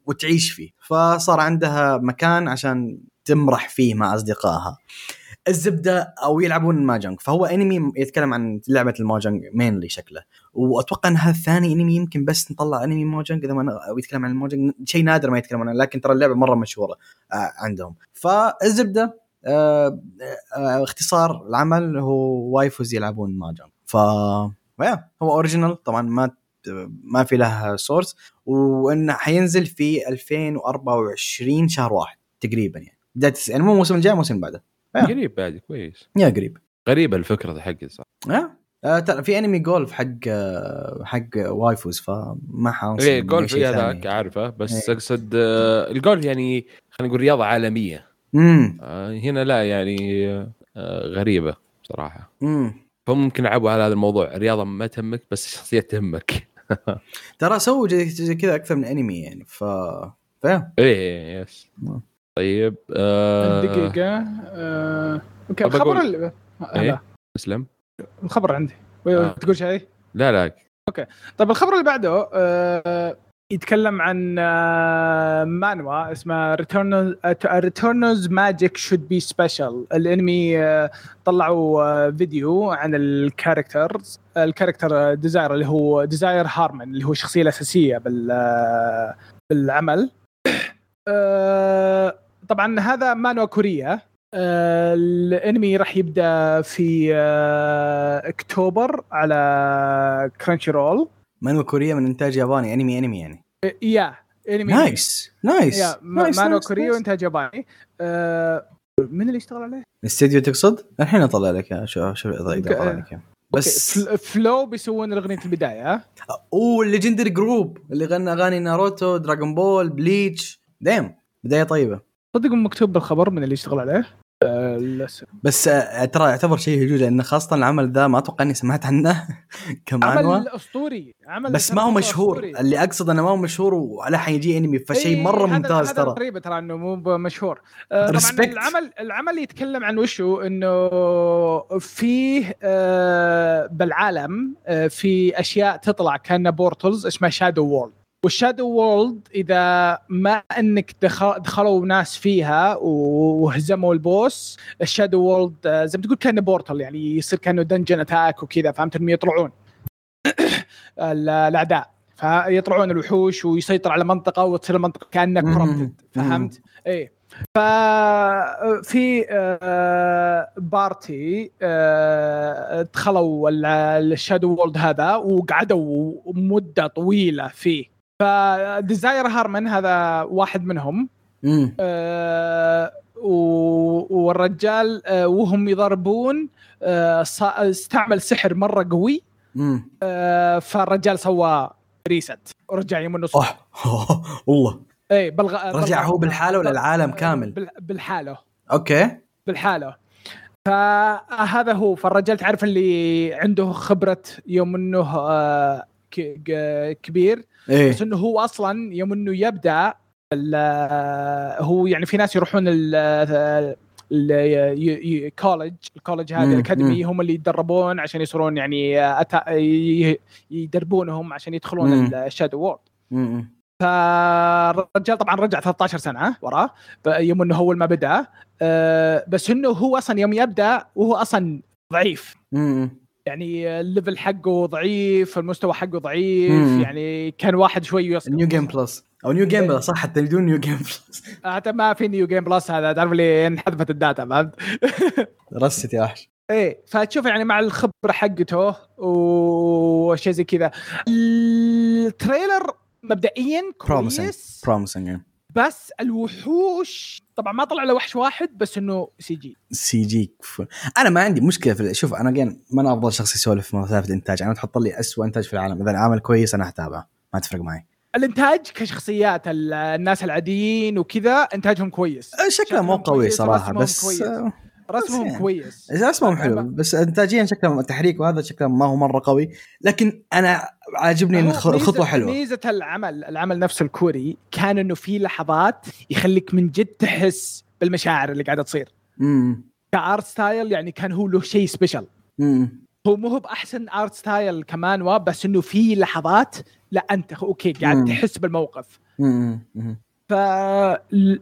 [SPEAKER 2] وتعيش فيه. فصار عندها مكان عشان تمرح فيه مع أصدقائها. الزبدة أو يلعبون ماجنج فهو أنمي يتكلم عن لعبة الماجنج mainly شكله. وأتوقع ان هذا الثاني أنمي يمكن بس نطلع أنمي ماجنج إذا ما يتكلم عن الماجنج شيء نادر ما يتكلم عنه لكن ترى اللعبة مرة مشهورة آه، عندهم. فالزبدة اختصار العمل هو waifus يلعبون ماجنج ف yeah، هو original طبعا ما ما في له source وانه حينزل في 2024 شهر واحد تقريبا يعني بداية يعني مو الموسم الجاي الموسم بعده آه.
[SPEAKER 3] قريب بعد كويس
[SPEAKER 2] yeah قريب
[SPEAKER 3] غريبه الفكرة حقي صح
[SPEAKER 2] آه. آه ترى في انمي جولف حق آه، حق waifus فما حنصل
[SPEAKER 3] إيه
[SPEAKER 2] جولف.
[SPEAKER 3] هذاك عارفه بس
[SPEAKER 2] إيه.
[SPEAKER 3] أقصد آه، الجولف يعني خلينا نقول رياضة عالمية
[SPEAKER 2] امم
[SPEAKER 3] هنا لا يعني آه، غريبة بصراحه
[SPEAKER 2] امم
[SPEAKER 3] فممكن يلعبوا على هذا الموضوع. الرياضه ما تهمك بس الشخصيات تهمك.
[SPEAKER 2] ترى سووا زي كذا أكثر من انمي يعني ف فاهم؟
[SPEAKER 3] إيه yes.
[SPEAKER 2] نعم.
[SPEAKER 3] طيب آه
[SPEAKER 1] دقيقة آه...
[SPEAKER 3] okay
[SPEAKER 1] الخبر اللي...
[SPEAKER 3] إيه؟ اسلم
[SPEAKER 1] الخبر عندي.
[SPEAKER 3] آه.
[SPEAKER 1] تقول شيء؟
[SPEAKER 3] لا لا.
[SPEAKER 1] طيب الخبر اللي بعده آه، يتكلم عن آه، مانوا اسمه Returner's Magic Should Be Special الانمي آه، طلعوا آه، فيديو عن ال characters ال character ديزاير اللي هو ديزاير هارمن اللي هو الشخصيه الأساسية بال بالعمل. طبعا هذا مانوا كوريا. الانمي راح يبدأ في أكتوبر على كرانشي رول
[SPEAKER 2] مانو كوريا من إنتاج ياباني أنمي أنمي يعني yeah
[SPEAKER 1] أنمي nice
[SPEAKER 2] nice
[SPEAKER 1] مانو
[SPEAKER 2] nice.
[SPEAKER 1] وإنتاج ياباني آه، من اللي اشتغل عليه؟
[SPEAKER 2] الاستديو تقصد؟ الحين أطلع لك. شوف شوف اطلع لك.
[SPEAKER 1] بس فلو بيسوون اغنيه البداية ها؟
[SPEAKER 2] أوه ال legendary group اللي غنى أغاني ناروتو دراغون بول بليتش دايم بداية طيبة
[SPEAKER 1] صدق مكتوب بالخبر من اللي اشتغل عليه؟ آه، للاسف
[SPEAKER 2] بس آه، ترى يعتبر شيء هجوج لأن خاصة العمل ذا ما أتوقع إني سمعت عنه كمانوا
[SPEAKER 1] عمل أسطوري عمل
[SPEAKER 2] بس ما هو مشهور.
[SPEAKER 1] أسطوري.
[SPEAKER 2] اللي أقصد إنه ما هو مشهور ولا حيجي أنمي فشيء
[SPEAKER 1] إيه، مرة
[SPEAKER 2] ممتاز ترى.
[SPEAKER 1] غريبه ترى إنه مو مشهور. آه، طبعا. العمل العمل يتكلم عن وشو؟ إنه فيه آه، بالعالم آه، في أشياء تطلع كأنها portals اسمها shadow world وال shadow world إذا ما إنك دخل دخلوا ناس فيها وهزموا ال boss ال shadow world آه، زي ما تقول كأنه portal يعني يصير كأنه dungeon attack وكذا فهمت؟ إنهم يطلعون. ال- الأعداء. فيطلعون الوحوش ويسيطر على منطقة وتصير المنطقة
[SPEAKER 2] كأنها.
[SPEAKER 1] corrupted فهمت؟ إيه. ففي آه، party آه، دخلوا ال- ال shadow world هذا وقعدوا مدة طويلة فيه. فديزاير هارمن هذا واحد منهم. آه، والرجال آه، وهم يضربون آه، استعمل سحر مرة قوي. آه، فالرجال سوى reset ورجع يمن نص
[SPEAKER 2] أوه. والله.
[SPEAKER 1] اي بالغ...
[SPEAKER 2] رجع هو بالحالة ولا العالم كامل؟
[SPEAKER 1] بال- بالحالة.
[SPEAKER 2] أوكي.
[SPEAKER 1] بالحالة. فهذا هو. فالرجال تعرف اللي عنده خبرة يوم إنه آه، كبير.
[SPEAKER 2] إيه.
[SPEAKER 1] بس إنه هو أصلا يوم إنه يبدأ هو يعني في ناس يروحون ال ال college ال college
[SPEAKER 2] مم،
[SPEAKER 1] الأكاديمي هم اللي يتدربون عشان يصيرون يعني يدربونهم عشان يدخلون. ال Shadow
[SPEAKER 2] World
[SPEAKER 1] فالرجال طبعا رجع 13 سنة وراه يوم إنه اول ما بدأ. آه، بس إنه هو أصلا يوم يبدأ وهو أصلا ضعيف. يعني ال level حقه ضعيف المستوى حقه ضعيف
[SPEAKER 2] مم.
[SPEAKER 1] يعني كان واحد شوي يسقط
[SPEAKER 2] new game plus أو new game plus صح حتى بدون نيو جيم بلس
[SPEAKER 1] حتى ما في new game plus هذا تعرف اللي انحذفت ال data فهمت؟
[SPEAKER 2] reset يا وحش
[SPEAKER 1] إيه فتشوف يعني مع الخبرة حقته وشيء زي كذا ال trailer مبدئيا
[SPEAKER 2] Promising.
[SPEAKER 1] كويس
[SPEAKER 2] promising
[SPEAKER 1] بس الوحوش طبعا ما طلع له وحش واحد بس إنه
[SPEAKER 2] CG CG أنا ما عندي مشكلة في شوف أنا again ما أنا أفضل شخص يسولف في سالفة الانتاج أنا تحط لي اسوء إنتاج في العالم. إذا العمل كويس أنا أتابعه. ما تفرق معي.
[SPEAKER 1] الإنتاج كشخصيات ال- الناس العاديين وكذا إنتاجهم كويس.
[SPEAKER 2] شكله مو قوي
[SPEAKER 1] صراحة
[SPEAKER 2] بس
[SPEAKER 1] كويس. رسمهم
[SPEAKER 2] يعني.
[SPEAKER 1] كويس.
[SPEAKER 2] اسمهم حلو بس انتاجيا شكله تحريك وهذا شكله ما هو مرة قوي. لكن أنا عاجبني
[SPEAKER 1] الخطوة
[SPEAKER 2] حلوة.
[SPEAKER 1] ميزة العمل العمل نفسه الكوري كان إنه في لحظات يخليك من جد تحس بالمشاعر اللي قاعدة تصير.
[SPEAKER 2] امم
[SPEAKER 1] ك art style يعني كان هو له شيء special
[SPEAKER 2] امم
[SPEAKER 1] هو مو هو بأحسن art style كمان بس إنه في لحظات لا أنت أوكي قاعد
[SPEAKER 2] مم.
[SPEAKER 1] تحس بالموقف.
[SPEAKER 2] امم
[SPEAKER 1] ف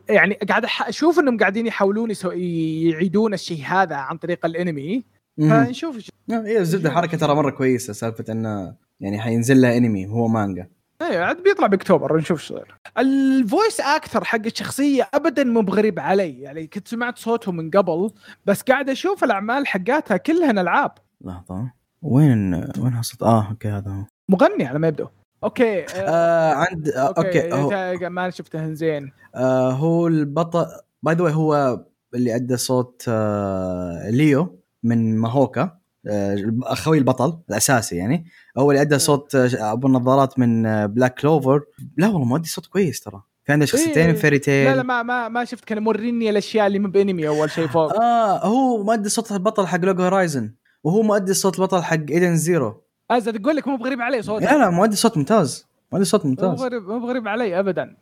[SPEAKER 1] يعني قاعد أشوف إنهم قاعدين يحاولون يسو... يعيدون الشيء هذا عن طريق الأنمي. فنشوف إيش-
[SPEAKER 2] هي الزبده الحركه ترى مرة كويسة سالفة إنه يعني حينزل لها أنمي هو مانجا.
[SPEAKER 1] أيوه عاد بيطلع بأكتوبر نشوف إيش صاير. ال voice actor حق الشخصية ابدا مو بغريب علي يعني كنت سمعت صوته من قبل بس قاعد أشوف الأعمال حقاتها كلها ألعاب.
[SPEAKER 2] لحظة. وين وين صوت آه أوكي هذا هو.
[SPEAKER 1] مغني على ما يبدو. أوكي آه،
[SPEAKER 2] آه عند آه أوكي هو,
[SPEAKER 1] أوكي ما شفته زين
[SPEAKER 2] آه هو البطل by the هو اللي أدى صوت آه ليو من ماهوكا آه أخوي البطل الأساسي يعني. هو اللي أدى صوت آه، أبو النظارات من آه Black Clover لا والله مؤدي صوت كويس ترى. في عنده شخصيتين
[SPEAKER 1] إيه.
[SPEAKER 2] Fairy Tail
[SPEAKER 1] لا لا ما ما ما شفت. كان موريني الأشياء اللي مو بإنمي أول شيء فوق.
[SPEAKER 2] آه هو مؤدي صوت البطل حق Log Horizon وهو مؤدي صوت البطل حق Edens Zero
[SPEAKER 1] ازد أقول لك مو بغريب علي صوته
[SPEAKER 2] لا لا مؤدي صوت ممتاز. مؤدي صوت
[SPEAKER 1] مو
[SPEAKER 2] ممتاز.
[SPEAKER 1] بغريب مو بغريب علي ابدا.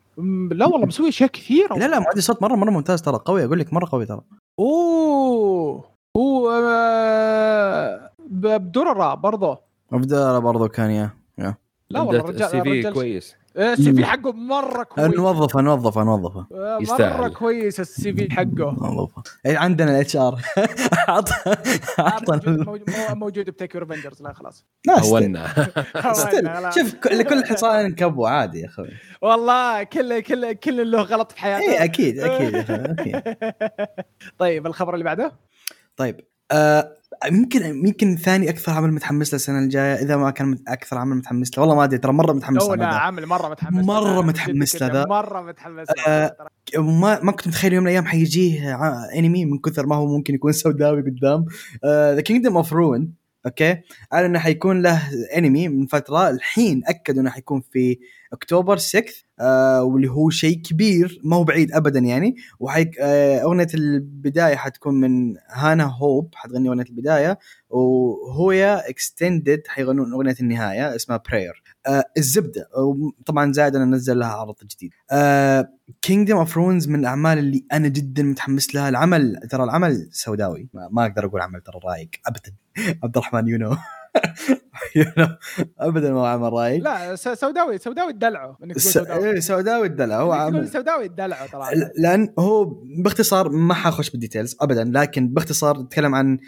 [SPEAKER 1] لا والله مسوي أشياء كثيرة.
[SPEAKER 2] لا لا مؤدي صوت. مرة مرة ممتاز ترى قوي. أقول لك مرة قوي ترى.
[SPEAKER 1] أوه. هو آه، ب- بدورة برضه
[SPEAKER 2] افدار برضو كان يا يا.
[SPEAKER 1] لا والله
[SPEAKER 3] عنده
[SPEAKER 1] الرجال
[SPEAKER 3] ال CV
[SPEAKER 1] الرجال
[SPEAKER 3] كويس.
[SPEAKER 1] ال CV حقه مرة كويس.
[SPEAKER 2] نوظفه نوظفه نوظفه
[SPEAKER 1] مرة
[SPEAKER 3] يستاهل.
[SPEAKER 1] كويس السي في حقه.
[SPEAKER 2] نوظفه إيه، عندنا ال HR
[SPEAKER 1] موجود,
[SPEAKER 2] اعطنا
[SPEAKER 1] موجود- موجود ب Tokyo Revengers لا خلاص.
[SPEAKER 2] لا still
[SPEAKER 3] هونا.
[SPEAKER 2] شوف لكل حصان كبوة عادي يا أخوي.
[SPEAKER 1] والله كل كل كل له غلط في حياته.
[SPEAKER 2] اي أكيد أكيد.
[SPEAKER 1] طيب الخبر اللي بعده؟
[SPEAKER 2] طيب آه يمكن يمكن ثاني أكثر عمل متحمس له السنة الجاية إذا ما كان أكثر عمل متحمس له والله ما أدري ترى مرة متحمس له
[SPEAKER 1] لا. عامل مرة متحمس
[SPEAKER 2] مرة
[SPEAKER 1] له.
[SPEAKER 2] متحمس له.
[SPEAKER 1] مرة متحمس
[SPEAKER 2] آه،
[SPEAKER 1] له.
[SPEAKER 2] ما ما كنت متخيل يوم من الأيام حيجيه أنمي من كثر ما هو ممكن يكون سوداوي قدام The Kingdoms of Ruin أوكي قال إنه حيكون له أنمي من فترة الحين أكدوا إنه حيكون في أكتوبر 6 آه واللي هو شيء كبير ما هو بعيد ابدا يعني. وحيك آه أغنية البداية حتكون من Hana Hope حتغني أغنية البداية. و Who-ya Extended حيغنون أغنية النهاية اسمها Prayer آه الزبدة طبعا زائد انه نزل لها عرض جديد. Kingdoms of Ruin من الأعمال اللي أنا جدا متحمس لها. العمل ترى العمل سوداوي ما, ما أقدر أقول عمل ترى رايق ابدا. عبد الرحمن you know ابدا ما عمل رايق
[SPEAKER 1] لا سوداوي سوداوي
[SPEAKER 2] س...
[SPEAKER 1] سوداوي.
[SPEAKER 2] إيه، سوداوي الدلع هو
[SPEAKER 1] إنك تقول
[SPEAKER 2] عمل.
[SPEAKER 1] سوداوي تدلعه ترى
[SPEAKER 2] لأن هو باختصار ما حاخش بال details ابدا. لكن باختصار نتكلم عن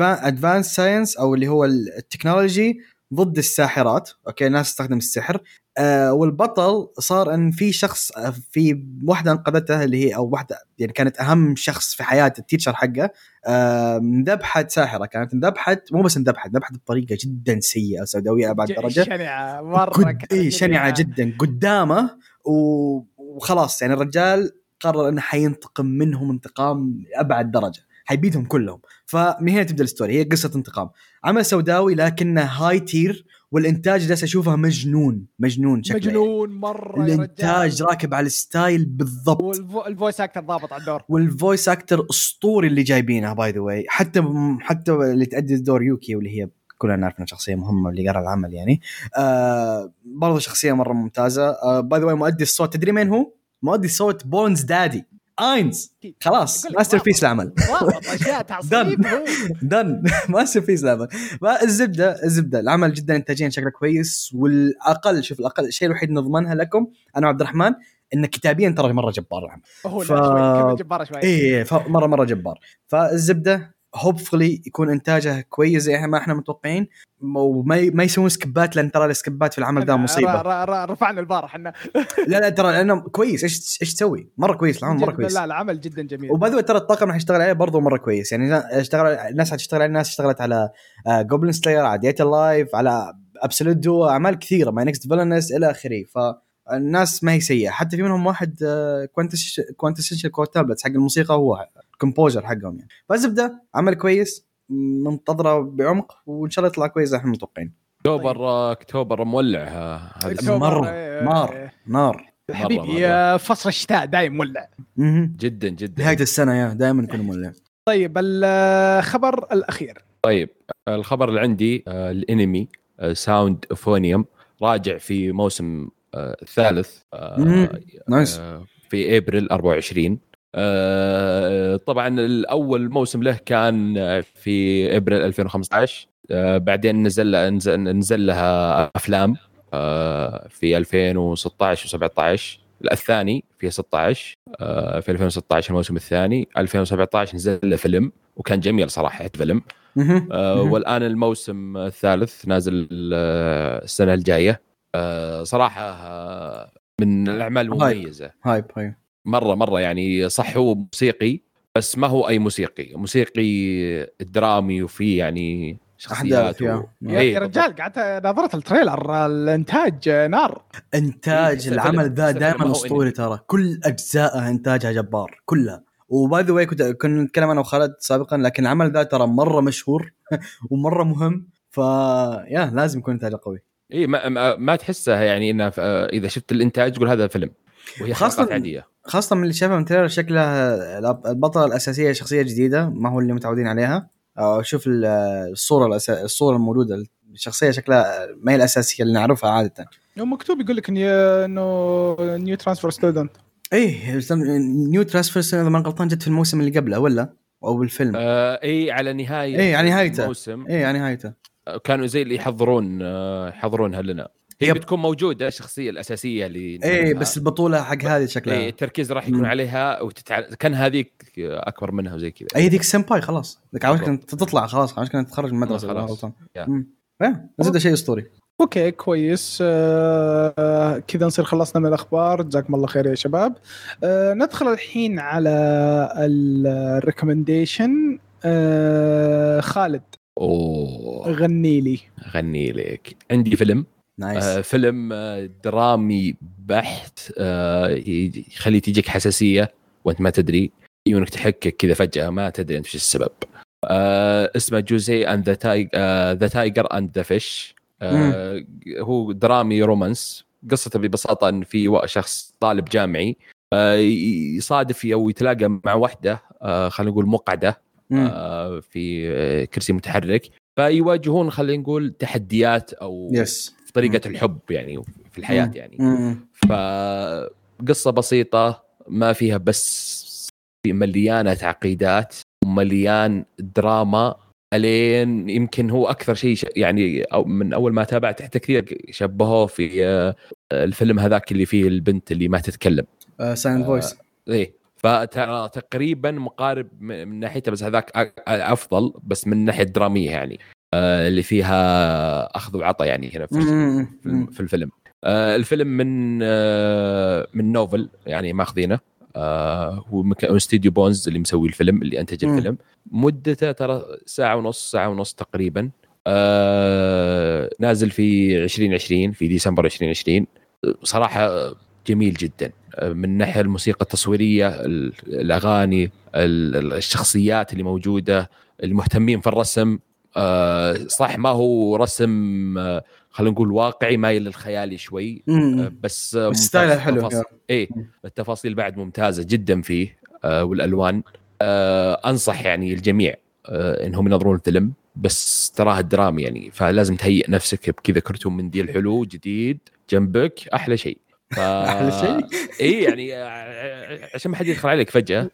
[SPEAKER 2] advanced science أو اللي هو ال technology ضد الساحرات. أوكي ناس تستخدم السحر. آه والبطل صار إن في شخص آه، في واحدة انقذته اللي هي أو واحدة يعني كانت أهم شخص في حياة ال teacher حقه آه انذبحت ساحرة. كانت انذبحت مو بس انذبحت ذبحت بطريقة جدا سيئة سوداويه
[SPEAKER 1] أبعد
[SPEAKER 2] درجة.
[SPEAKER 1] شنعة مرة
[SPEAKER 2] قد... اي
[SPEAKER 1] شنعة.
[SPEAKER 2] جدا قدامه و... وخلاص يعني الرجال قرر إنه حينتقم منهم انتقام لابعد درجة. حيبيدهم كلهم. فمن هنا تبدأ ال story هي قصة انتقام. عمل سوداوي لكنه high tier والإنتاج جالس أشوفه مجنون مجنون شكله.
[SPEAKER 1] مجنون مرة يا الإنتاج.
[SPEAKER 2] راكب على ال style بالضبط.
[SPEAKER 1] والفو- ال voice actor ضابط على الدور.
[SPEAKER 2] وال voice actor أسطوري اللي جايبينه by the way حتى حتى اللي تأدي دور يوكي واللي هي كلنا نعرف إنها شخصية مهمة اللي قرأ العمل يعني. آه برضه شخصية مرة ممتازة. آه by the way مؤدي الصوت تدري مين هو؟ مؤدي صوت Buddy Daddies اينز. خلاص masterpiece العمل
[SPEAKER 1] هو.
[SPEAKER 2] Done. Masterpiece العمل فالزبدة الزبدة. العمل جدا انتاجيا شكله كويس والأقل شوف الأقل الشيء الوحيد نضمنها لكم أنا وعبد الرحمن إن كتابيا ترى مرة جبار العمل.
[SPEAKER 1] هو
[SPEAKER 2] ف-
[SPEAKER 1] لا شوي جباره شوي.
[SPEAKER 2] اي مرة مرة جبار. فالزبدة hopefully يكون إنتاجه كويس زي ما إحنا متوقعين وما ما يسوون سكبات لأن ترى السكبات في العمل ذا
[SPEAKER 1] ر- مصيبة. رفعنا البار إحنا.
[SPEAKER 2] لا لا ترى لأنه كويس. إيش إيش تسوي؟ مرة كويس العمل
[SPEAKER 1] مرة
[SPEAKER 2] كويس.
[SPEAKER 1] لا العمل جدا جميل.
[SPEAKER 2] و by ترى الطاقم راح يشتغل عليه برضه مرة كويس. يعني اشتغل الناس حتشتغل عليه الناس اشتغلت على Goblin Slayer على Date A Live على Absolute Duo أعمال كثيرة My Next Villainess إلى آخره. فالناس ما هي سيئة. حتى في منهم واحد Quintessential Quintuplets حق الموسيقى هو composer حقهم يعني. فالزبده عمل كويس منتظره بعمق وإن شاء الله يطلع كويس إحنا متوقعين.
[SPEAKER 3] أكتوبر أكتوبر مولع آه،.
[SPEAKER 2] مرة،
[SPEAKER 1] إيه،
[SPEAKER 2] نار. نار.
[SPEAKER 1] حبيبي فصل الشتاء دايم مولع.
[SPEAKER 3] جدا جدا.
[SPEAKER 2] نهاية السنة yeah دائما يكون مولع.
[SPEAKER 1] طيب الخبر الأخير.
[SPEAKER 3] طيب الخبر اللي عندي آه، الانمي آه، Sound Euphonium راجع في موسم آه، الثالث آه،.
[SPEAKER 2] nice
[SPEAKER 3] آه، في ابريل 24 آه، طبعا الأول موسم له كان آه، في إبريل 2015 آه، بعدين نزل نزل, لها أفلام آه، في 2016 و17 الثاني في 16 آه، في 2016 الموسم الثاني. 2017 نزل له فيلم وكان جميل صراحة فيلم. آه،. والآن الموسم الثالث نازل آه، السنة الجاية. آه، صراحة آه، من
[SPEAKER 2] الأعمال.
[SPEAKER 3] المميزة.
[SPEAKER 2] هايب هايب.
[SPEAKER 3] مرة مرة يعني صح هو موسيقي بس ما هو أي موسيقي. موسيقي درامي وفيه يعني شخصيات
[SPEAKER 2] أحداث،
[SPEAKER 1] Yeah.
[SPEAKER 3] إيه،
[SPEAKER 1] رجال قعدت نظرت ال trailer الإنتاج نار.
[SPEAKER 2] إنتاج
[SPEAKER 3] إيه،
[SPEAKER 2] العمل. ذا دائما أسطوري ترى. كل اجزائها إنتاجها جبار كلها. و by the way كنت كنا نتكلم أنا وخالد سابقا لكن العمل ذا ترى مرة مشهور ومرة مهم. ف yeah لازم يكون إنتاجه قوي.
[SPEAKER 3] اي ما, ما, ما تحسها يعني انها آه، إذا شفت الإنتاج تقول هذا فيلم. وهي
[SPEAKER 2] خاصة-
[SPEAKER 3] عادية.
[SPEAKER 2] خاصة من اللي شافها من trailer شكلها البطلة الأساسية شخصية جديدة ما هو اللي متعودين عليها. أو شوف ال- الصورة الأس... الصورة الموجودة. الشخصية شكلها ما هي الأساسية اللي نعرفها عادة.
[SPEAKER 1] مكتوب يقول لك إنه new transfer student
[SPEAKER 2] إيه new transfer إذا ما غلطان جت في الموسم اللي قبله ولا؟ أو بالفيلم.
[SPEAKER 3] آه إي على نهاية
[SPEAKER 2] إيه، على نهايته.
[SPEAKER 3] الموسم.
[SPEAKER 2] إيه يعني نهايته.
[SPEAKER 3] كانوا زي اللي يحضرون آه، يحضرونها لنا. هي
[SPEAKER 2] yep.
[SPEAKER 3] بتكون موجودة الشخصية الأساسية اللي إيه.
[SPEAKER 2] بس البطولة حق هذه شكلها.
[SPEAKER 3] إيه التركيز راح يكون
[SPEAKER 2] مم.
[SPEAKER 3] عليها وتتع... كان هذيك أكبر منها وزي كذا.
[SPEAKER 2] اي ذيك سمباي خلاص. ذيك عاوز. كانت تطلع خلاص. عاوز كانت تتخرج من المدرسة
[SPEAKER 3] خلاص.
[SPEAKER 2] إيه زبده شيء أسطوري.
[SPEAKER 1] Okay كويس. آه آه، كذا نصير خلصنا من الأخبار. جزاكم الله خير يا شباب. آه ندخل الحين على ال recommendation آه خالد.
[SPEAKER 3] أوه.
[SPEAKER 1] غني لي.
[SPEAKER 3] غني لك. عندي فيلم.
[SPEAKER 2] nice
[SPEAKER 3] آه فيلم آه درامي بحت آه يخلي تجيك حساسية وانت ما تدري عيونك تحكك كذا فجأة ما تدري انت إيش السبب. آه اسمه Josee and the the Tiger and the Fish هو درامي romance. قصته ببساطة إن في شخص طالب جامعي آه يصادف أو يتلاقى مع واحدة آه خلينا نقول
[SPEAKER 2] مقعدة.
[SPEAKER 3] آه، في كرسي متحرك. فيواجهون خلينا نقول تحديات أو
[SPEAKER 2] يس طريقة.
[SPEAKER 3] الحب يعني في
[SPEAKER 2] الحياة.
[SPEAKER 3] يعني. فقصة بسيطة ما فيها بس في مليانة تعقيدات ومليان دراما ألين يمكن هو أكثر شيء يعني أو من أول ما تابعت حتى كثير شبهوه في آه، الفيلم هذاك اللي فيه البنت اللي ما تتكلم
[SPEAKER 2] Silent
[SPEAKER 3] آه،
[SPEAKER 2] Voice
[SPEAKER 3] إيه فترى تقريبا مقارب من ناحيته بس هذاك أفضل بس من ناحية درامية يعني آه اللي فيها أخذ وعطى يعني هنا في, في, في الفيلم. آه الفيلم من آه من novel يعني ماخذينه آه هو استوديو Bones اللي مسوي الفيلم اللي
[SPEAKER 2] أنتج.
[SPEAKER 3] الفيلم. مدته ترى ساعة ونص ساعة ونص تقريبا. آه نازل في 2020 في ديسمبر 2020 صراحة جميل جدا. آه، من الناحيه الموسيقى التصويرية ال- الأغاني ال- ال- الشخصيات اللي موجودة المهتمين في الرسم. آه، صح ما هو رسم آه، خلينا نقول واقعي مايل للخيالي شوي آه،. بس آه، style
[SPEAKER 2] ه حلو
[SPEAKER 3] التفاصيل-
[SPEAKER 2] إيه.
[SPEAKER 3] التفاصيل بعد ممتازة جدا فيه آه، والألوان آه، أنصح يعني الجميع آه، إنهم ينظرون الفيلم بس تراه درامي يعني فلازم تهيئ نفسك بكذا كرتون منديل حلو جديد جنبك أحلى شيء ف...
[SPEAKER 2] أحلى شيء؟
[SPEAKER 3] إي يعني آه، عشان ما حد يدخل عليك فجأة.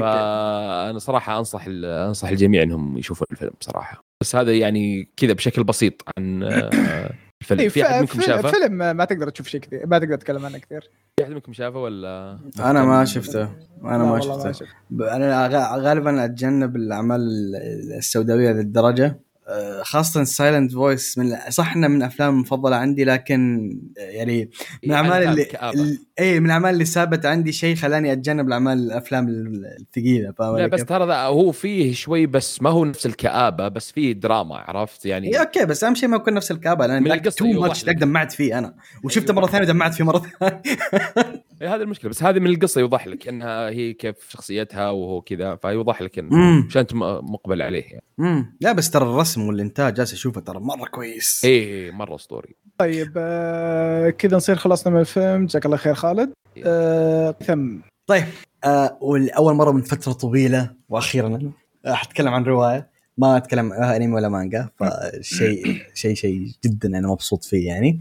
[SPEAKER 3] فأنا صراحة أنصح أنصح الجميع إنهم يشوفون الفيلم صراحة بس هذا يعني كذا بشكل بسيط عن آه، الفيلم.
[SPEAKER 1] إيه،
[SPEAKER 3] في
[SPEAKER 1] أحد
[SPEAKER 3] منكم
[SPEAKER 1] فيلم-
[SPEAKER 3] شافه؟
[SPEAKER 1] فيلم ما تقدر تشوف شيء كثير ما تقدر تتكلم عنه كثير.
[SPEAKER 3] في أحد منكم شافه ولا؟
[SPEAKER 2] أنا ما شفته.
[SPEAKER 1] أنا
[SPEAKER 2] ما شفته. أنا غالبا أتجنب الأعمال السوداوية للدرجه خاصة Silent Voice من صح إنه من الافلام المفضلة عندي لكن أه، يعني من الأعمال اللي اي من الأعمال اللي ثابت عندي شيء خلاني أتجنب الأعمال الأفلام الثقيلة فاهم
[SPEAKER 3] لا بس؟ ترى هو فيه شوي بس ما هو نفس الكآبة بس فيه دراما عرفت؟ يعني
[SPEAKER 2] إيه okay بس أهم شيء ما يكون نفس الكآبة لأن
[SPEAKER 3] من
[SPEAKER 2] ذاك
[SPEAKER 3] القصة too
[SPEAKER 2] much دمعت فيه أنا. وشفته مرة ثانية ودمعت فيه مرة ثانية.
[SPEAKER 3] إيه هذه المشكلة. بس هذه من القصة يوضح لك إنها هي كيف شخصيتها وهو كذا فيوضح لك انه مش أنت مقبل عليه يعني.
[SPEAKER 2] امم لا بس ترى الرسم والإنتاج جالس أشوفه ترى مرة كويس.
[SPEAKER 3] إيه مرة أسطوري.
[SPEAKER 1] طيب آه، كذا نصير خلصنا من الفيلم. جزاك الله خير خالد. آه، ثم.
[SPEAKER 2] آه والأول مرة من فترة طويلة وأخيرا راح اتكلم عن رواية. ما أتكلم عنها انمي ولا مانجا فشيء شيء شيء جدا أنا مبسوط فيه يعني.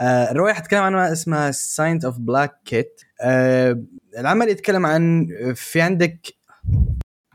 [SPEAKER 2] آه الرواية حتكلم عنها اسمها Saint of Black Gate العمل يتكلم عن في عندك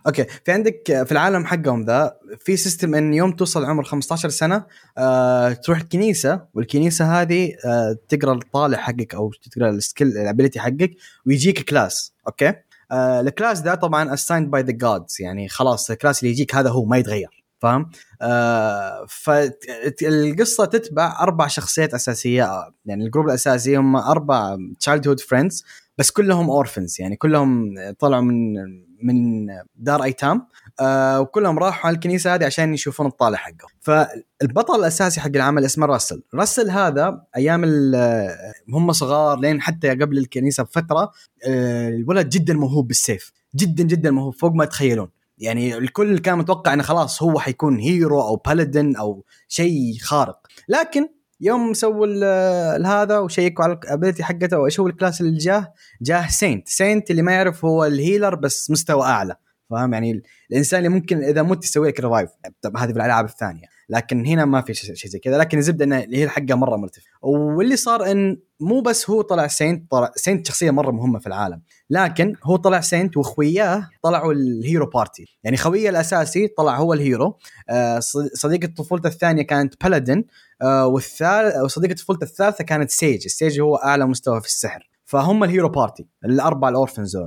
[SPEAKER 2] okay في عندك في العالم حقهم ذا في system إن يوم توصل عمر 15 سنة آه تروح الكنيسة والكنيسة هذه آه تقرأ الطالع حقك أو تقرأ ال skill ال ability حقك ويجيك class okay؟ آه ال class ده طبعا assigned by the gods يعني خلاص ال class اللي يجيك هذا هو ما يتغير فاهم؟ آه فالقصة تتبع أربع شخصيات أساسية يعني ال group الأساسي هم أربع childhood friends بس كلهم orphans يعني كلهم طلعوا من من دار أيتام آه وكلهم راحوا على الكنيسة هذه عشان يشوفون الطالع حقهم. فالبطل الأساسي حق العمل اسمه راسل. راسل هذا أيام هم صغار لين حتى قبل الكنيسة بفترة آه، الولد جدا موهوب بالسيف. جدا جدا موهوب فوق ما تتخيلون يعني الكل كان متوقع إنه خلاص هو حيكون hero أو paladin أو شيء خارق. لكن يوم سووا هذا وشيكوا على ال ability حقته وايش هو ال class اللي جاه جاه saint. saint اللي ما يعرف هو ال healer بس مستوى أعلى. فاهم؟ يعني الإنسان اللي ممكن إذا مت يسوي لك revive طب هذه في الألعاب الثانية. لكن هنا ما في شيء زي كذا. لكن الزبدة إنه هي حقه مرة مرتفع واللي صار إن مو بس هو طلع saint طلع saint شخصية مرة مهمة في العالم. لكن هو طلع saint وأخوياه طلعوا ال hero party يعني خويه الأساسي طلع هو ال hero. آه، صديقه طفولته الثانية كانت paladin آه، والثالث وصديقه طفولته الثالثة كانت سيج السيج هو أعلى مستوى في السحر. فهم ال hero party الاربع ال orphans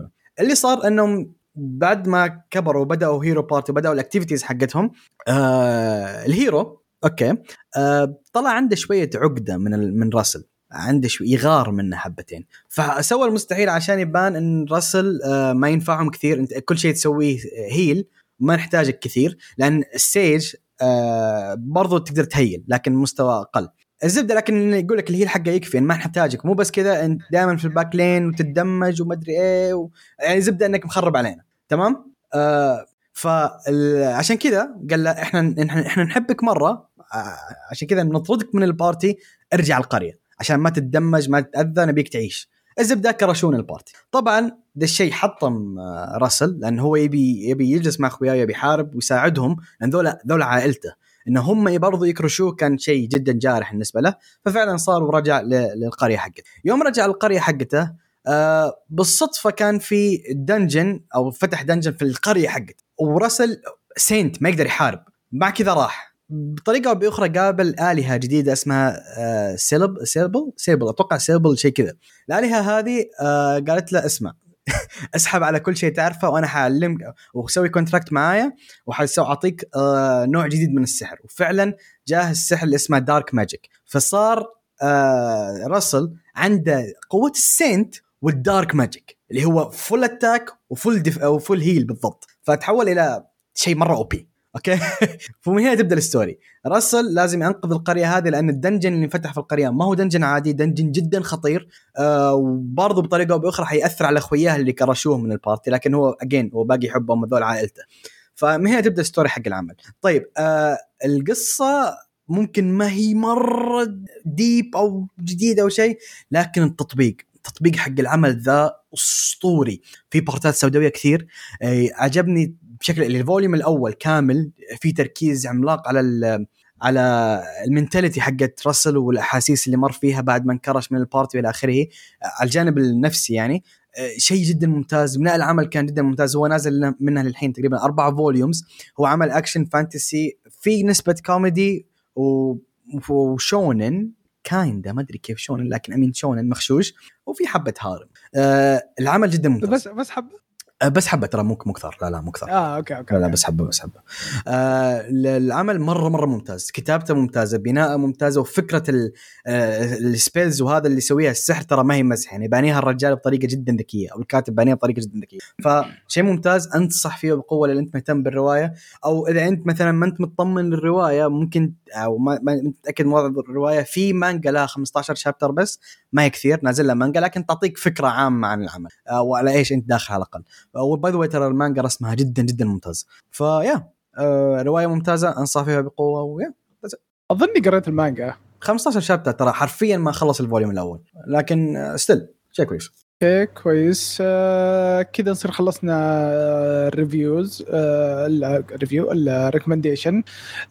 [SPEAKER 2] اللي صار إنهم بعد ما كبروا بداوا hero party وبدأوا ال activities حقتهم آه ال hero okay آه طلع عنده شوية عقدة من من راسل عنده شوي يغار منه حبتين. فسوى المستحيل عشان يبان إن راسل آه ما ينفعهم كثير إنت كل شيء تسويه heal ما نحتاجك كثير لأن ال sage آه برضو تقدر تهيل لكن مستوى أقل. الزبدة لكن يقول لك ال heal حقه يكفي ما نحتاجك مو بس كذا انت دائما في ال back line وتتدمج ومدري إيه و... يعني زبدة إنك مخرب علينا. تمام؟ آه فعشان كذا قال له إحنا إحنا نحبك مرة آه، عشان كذا نطردك من ال party ارجع القرية عشان ما تتدمج ما تتأذى نبيك تعيش. الزبدة كرشوه من ال party. طبعا ده الشيء حطم آه، راسل لأن هو يبي يبي يجلس مع أخوياه يبي يحارب ويساعدهم لأن ذولا ذولا عائلته. إن هم برضو يكرشوه كان شيء جدا جارح بالنسبة له ففعلا صار ورجع للقرية حقته. يوم رجع القرية حقته آه بالصدفة كان في dungeon أو فتح dungeon في القرية حقته وراسل saint ما يقدر يحارب. مع كذا راح. بطريقة أو بأخرى قابل آلهة جديدة اسمها آه سيلب سيلبل سيلبل أتوقع سيلبل شيء كذا. الآلهة هذه آه قالت له اسمع. اسحب على كل شيء تعرفه وأنا حعلمك وسوي contract معايا وحسوي أعطيك آه نوع جديد من السحر. وفعلا جاه السحر اللي اسمه dark magic فصار آه راسل عنده قوة ال saint وال dark magic اللي هو full attack و full def أو full heal بالضبط. فتحول إلى شيء مرة OP okay؟ فمن هنا تبدأ ال story راسل لازم ينقذ القرية هذه لأن ال dungeon اللي انفتح في القرية ما هو dungeon عادي dungeon جدا خطير. آه وبرضه بطريقة أو بأخرى حيأثر على أخوياه اللي كرشوه من ال party لكن هو again هو باقي يحبهم هذول عائلته. فمن هنا تبدأ ال story حق العمل. طيب آه القصة ممكن ما هي مرة deep أو جديدة أو شيء لكن التطبيق. التطبيق حق العمل ذا أسطوري. في بارتات سوداوية كثير. آه، عجبني بشكل ال volume الأول كامل في تركيز عملاق على على ال mentality حقت راسل والأحاسيس اللي مر فيها بعد ما انكرش من ال party والى آخره. على الجانب النفسي يعني. آه، شيء جدا ممتاز. بناء العمل كان جدا ممتاز. هو نازل منها للحين تقريبا أربع volumes. هو عمل action fantasy في نسبة comedy و shonen. kinda ما أدري كيف shonen لكن I mean shonen مخشوش وفي حبة harem. آه العمل جدا ممتاز.
[SPEAKER 1] بس بس
[SPEAKER 2] حبة؟ بس حبه ترى مو مو كثر لا لا مو كثر
[SPEAKER 1] آه okay okay
[SPEAKER 2] لا لا بس حبه بس حبه. آه العمل مرة مرة ممتاز. كتابته ممتازة بناءه ممتازة وفكرة آه ال spells وهذا اللي يسويها السحر ترى ما هي مزح يعني بانيها الرجال بطريقة جدا ذكية أو الكاتب بانيها بطريقة جدا ذكية. فشيء ممتاز أنصح فيه بقوة لو أنت مهتم بالرواية. أو إذا أنت مثلا ما أنت مطمن للرواية ممكن أو ما متأكد من وضع الرواية في مانجا لها 15 chapter بس ما هي كثير نازل لها مانجا لكن تعطيك فكرة عامة عن العمل. آه وعلى إيش أنت داخل على الأقل. و by the way ترى المانجا رسمها جدا جدا ممتاز. ف yeah آه رواية ممتازة أنصح فيها بقوة و yeah
[SPEAKER 1] اظني قريت المانجا.
[SPEAKER 2] 15 chapter ترى حرفيا ما خلص ال volume الأول. لكن still شيء كويس.
[SPEAKER 1] okay كويس. آه كذا نصير خلصنا آه ال reviews آه ال review ال recommendation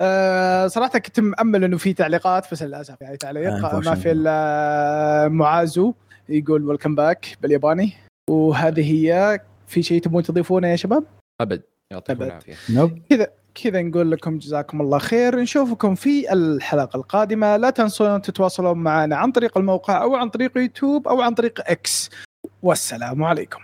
[SPEAKER 1] آه صراحة كنت مأمل إنه في تعليقات بس للأسف يعني تعليق
[SPEAKER 2] آه،
[SPEAKER 1] ما في إلا معازو يقول welcome back بالياباني. وهذه هي في شيء تبون تضيفونه يا شباب؟
[SPEAKER 3] أبد. يعطيكم
[SPEAKER 1] أبد.
[SPEAKER 3] العافية.
[SPEAKER 2] نوب
[SPEAKER 1] كذا نقول لكم جزاكم الله خير. نشوفكم في الحلقة القادمة. لا تنسون تتواصلون معنا عن طريق الموقع أو عن طريق يوتيوب أو عن طريق إكس. والسلام عليكم.